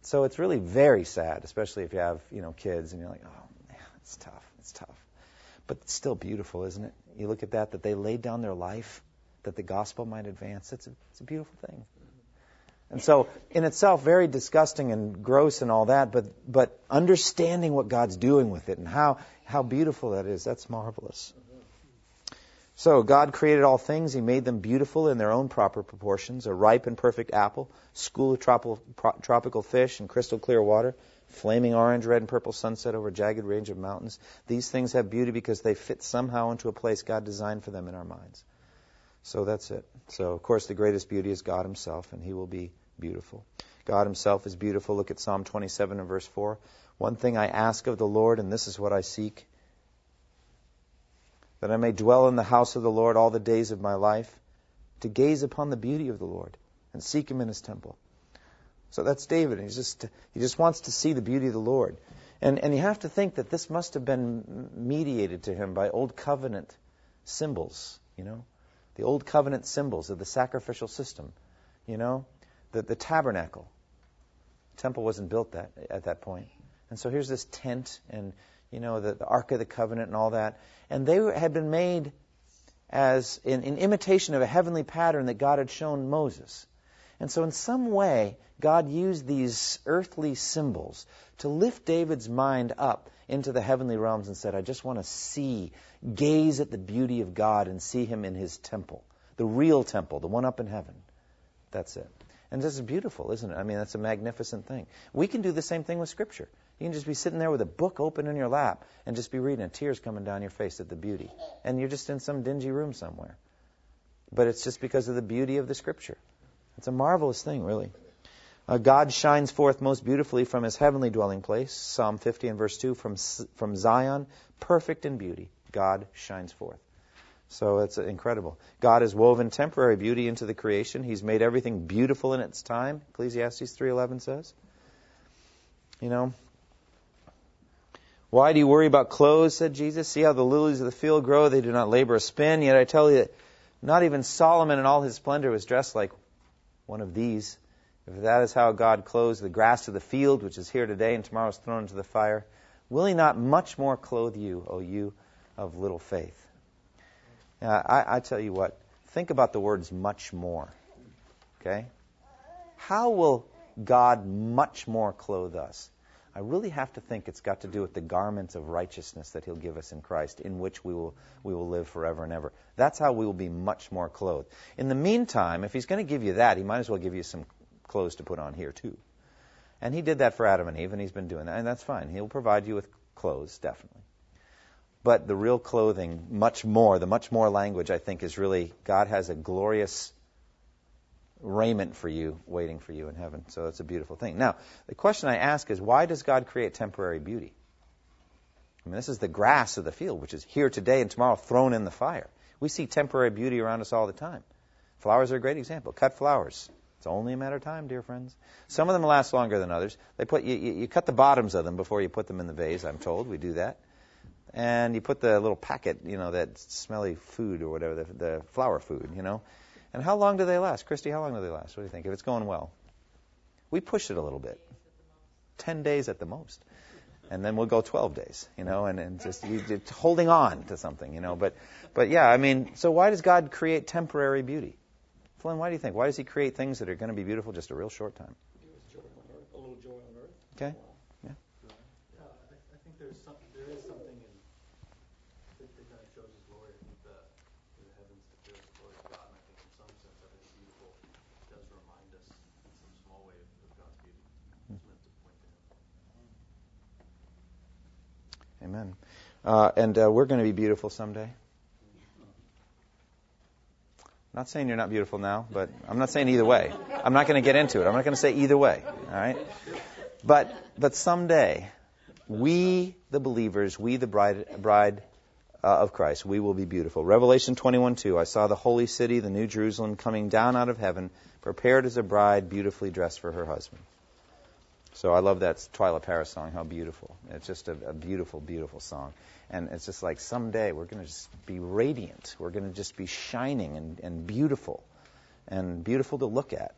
so it's really very sad, especially if you have, you know, kids and you're like, oh, man, it's tough. It's tough. But it's still beautiful, isn't it? You look at that, that they laid down their life that the gospel might advance. It's a, it's a beautiful thing. And so, in itself, very disgusting and gross and all that, but, but understanding what God's doing with it and how, how beautiful that is, that's marvelous. So, God created all things. He made them beautiful in their own proper proportions a ripe and perfect apple, school of tropical, tropical fish, and crystal clear water, flaming orange, red, and purple sunset over a jagged range of mountains. These things have beauty because they fit somehow into a place God designed for them in our minds. So that's it. So, of course, the greatest beauty is God Himself, and He will be beautiful. God Himself is beautiful. Look at Psalm 27 and verse 4. One thing I ask of the Lord, and this is what I seek that I may dwell in the house of the Lord all the days of my life, to gaze upon the beauty of the Lord and seek Him in His temple. So that's David. And he's just, he just wants to see the beauty of the Lord. And, and you have to think that this must have been mediated to him by Old Covenant symbols, you know? the old covenant symbols of the sacrificial system. You know, the, the tabernacle. The temple wasn't built that at that point. And so here's this tent and, you know, the, the Ark of the Covenant and all that. And they had been made as in, in imitation of a heavenly pattern that God had shown Moses. And so, in some way, God used these earthly symbols to lift David's mind up into the heavenly realms and said, I just want to see, gaze at the beauty of God and see Him in His temple, the real temple, the one up in heaven. That's it. And this is beautiful, isn't it? I mean, that's a magnificent thing. We can do the same thing with Scripture. You can just be sitting there with a book open in your lap and just be reading and tears coming down your face at the beauty. And you're just in some dingy room somewhere. But it's just because of the beauty of the Scripture. It's a marvelous thing, really. Uh, God shines forth most beautifully from his heavenly dwelling place. Psalm 50 and verse 2 from, from Zion, perfect in beauty. God shines forth. So it's incredible. God has woven temporary beauty into the creation. He's made everything beautiful in its time. Ecclesiastes 3:11 says. You know, why do you worry about clothes? said Jesus. See how the lilies of the field grow; they do not labor a spin. Yet I tell you, that not even Solomon in all his splendor was dressed like one of these. If that is how God clothes the grass of the field, which is here today and tomorrow is thrown into the fire, will He not much more clothe you, O you of little faith? Now, I, I tell you what, think about the words much more. Okay? How will God much more clothe us? I really have to think it's got to do with the garments of righteousness that He'll give us in Christ, in which we will, we will live forever and ever. That's how we will be much more clothed. In the meantime, if He's going to give you that, He might as well give you some clothes to put on here too. And He did that for Adam and Eve, and He's been doing that, and that's fine. He'll provide you with clothes, definitely. But the real clothing, much more, the much more language, I think, is really God has a glorious raiment for you waiting for you in heaven. So that's a beautiful thing. Now, the question I ask is why does God create temporary beauty? I mean, this is the grass of the field, which is here today and tomorrow thrown in the fire. We see temporary beauty around us all the time. Flowers are a great example. Cut flowers. It's only a matter of time, dear friends. Some of them last longer than others. They put you, you, you cut the bottoms of them before you put them in the vase. I'm told we do that, and you put the little packet, you know, that smelly food or whatever, the, the flower food, you know. And how long do they last, Christy? How long do they last? What do you think? If it's going well, we push it a little bit. Ten days at the most and then we'll go 12 days, you know, and, and just you, just holding on to something, you know. But, but yeah, I mean, so why does God create temporary beauty? Flynn, why do you think? Why does He create things that are going to be beautiful just a real short time? A little joy on earth, a little joy on earth. Okay. Yeah, I, I think there's some, there is something in that, that kind of shows His glory. I think the, the heavens declare the glory of God, and I think in some sense that is beautiful. It does remind us in some small way of, of God's beauty. It's meant to point to Him. Amen. Uh, and uh, we're going to be beautiful someday. Not saying you're not beautiful now, but I'm not saying either way. I'm not going to get into it. I'm not going to say either way. All right. But but someday, we the believers, we the bride bride uh, of Christ, we will be beautiful. Revelation 21:2. I saw the holy city, the new Jerusalem, coming down out of heaven, prepared as a bride, beautifully dressed for her husband. So I love that Twila Paris song, How Beautiful. It's just a, a beautiful, beautiful song. And it's just like someday we're going to just be radiant. We're going to just be shining and, and beautiful and beautiful to look at.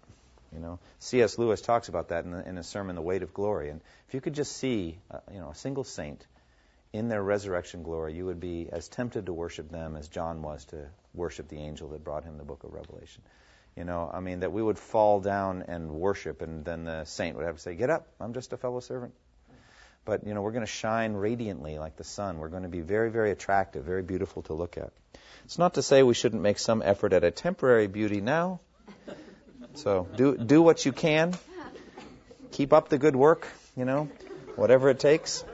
You know, C.S. Lewis talks about that in, the, in his sermon, The Weight of Glory. And if you could just see, uh, you know, a single saint in their resurrection glory, you would be as tempted to worship them as John was to worship the angel that brought him the book of Revelation. You know, I mean, that we would fall down and worship, and then the saint would have to say, Get up, I'm just a fellow servant. But, you know, we're going to shine radiantly like the sun. We're going to be very, very attractive, very beautiful to look at. It's not to say we shouldn't make some effort at a temporary beauty now. So do, do what you can. Keep up the good work, you know, whatever it takes.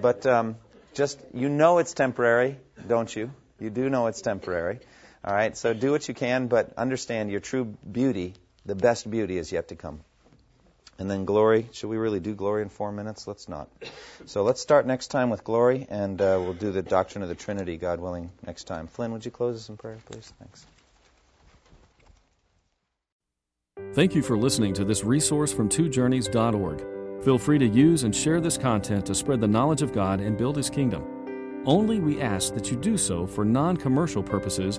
But um, just, you know it's temporary, don't you? You do know it's temporary. All right, so do what you can, but understand your true beauty, the best beauty, is yet to come. And then glory. Should we really do glory in four minutes? Let's not. So let's start next time with glory, and uh, we'll do the doctrine of the Trinity, God willing, next time. Flynn, would you close us in prayer, please? Thanks. Thank you for listening to this resource from twojourneys.org. Feel free to use and share this content to spread the knowledge of God and build His kingdom. Only we ask that you do so for non commercial purposes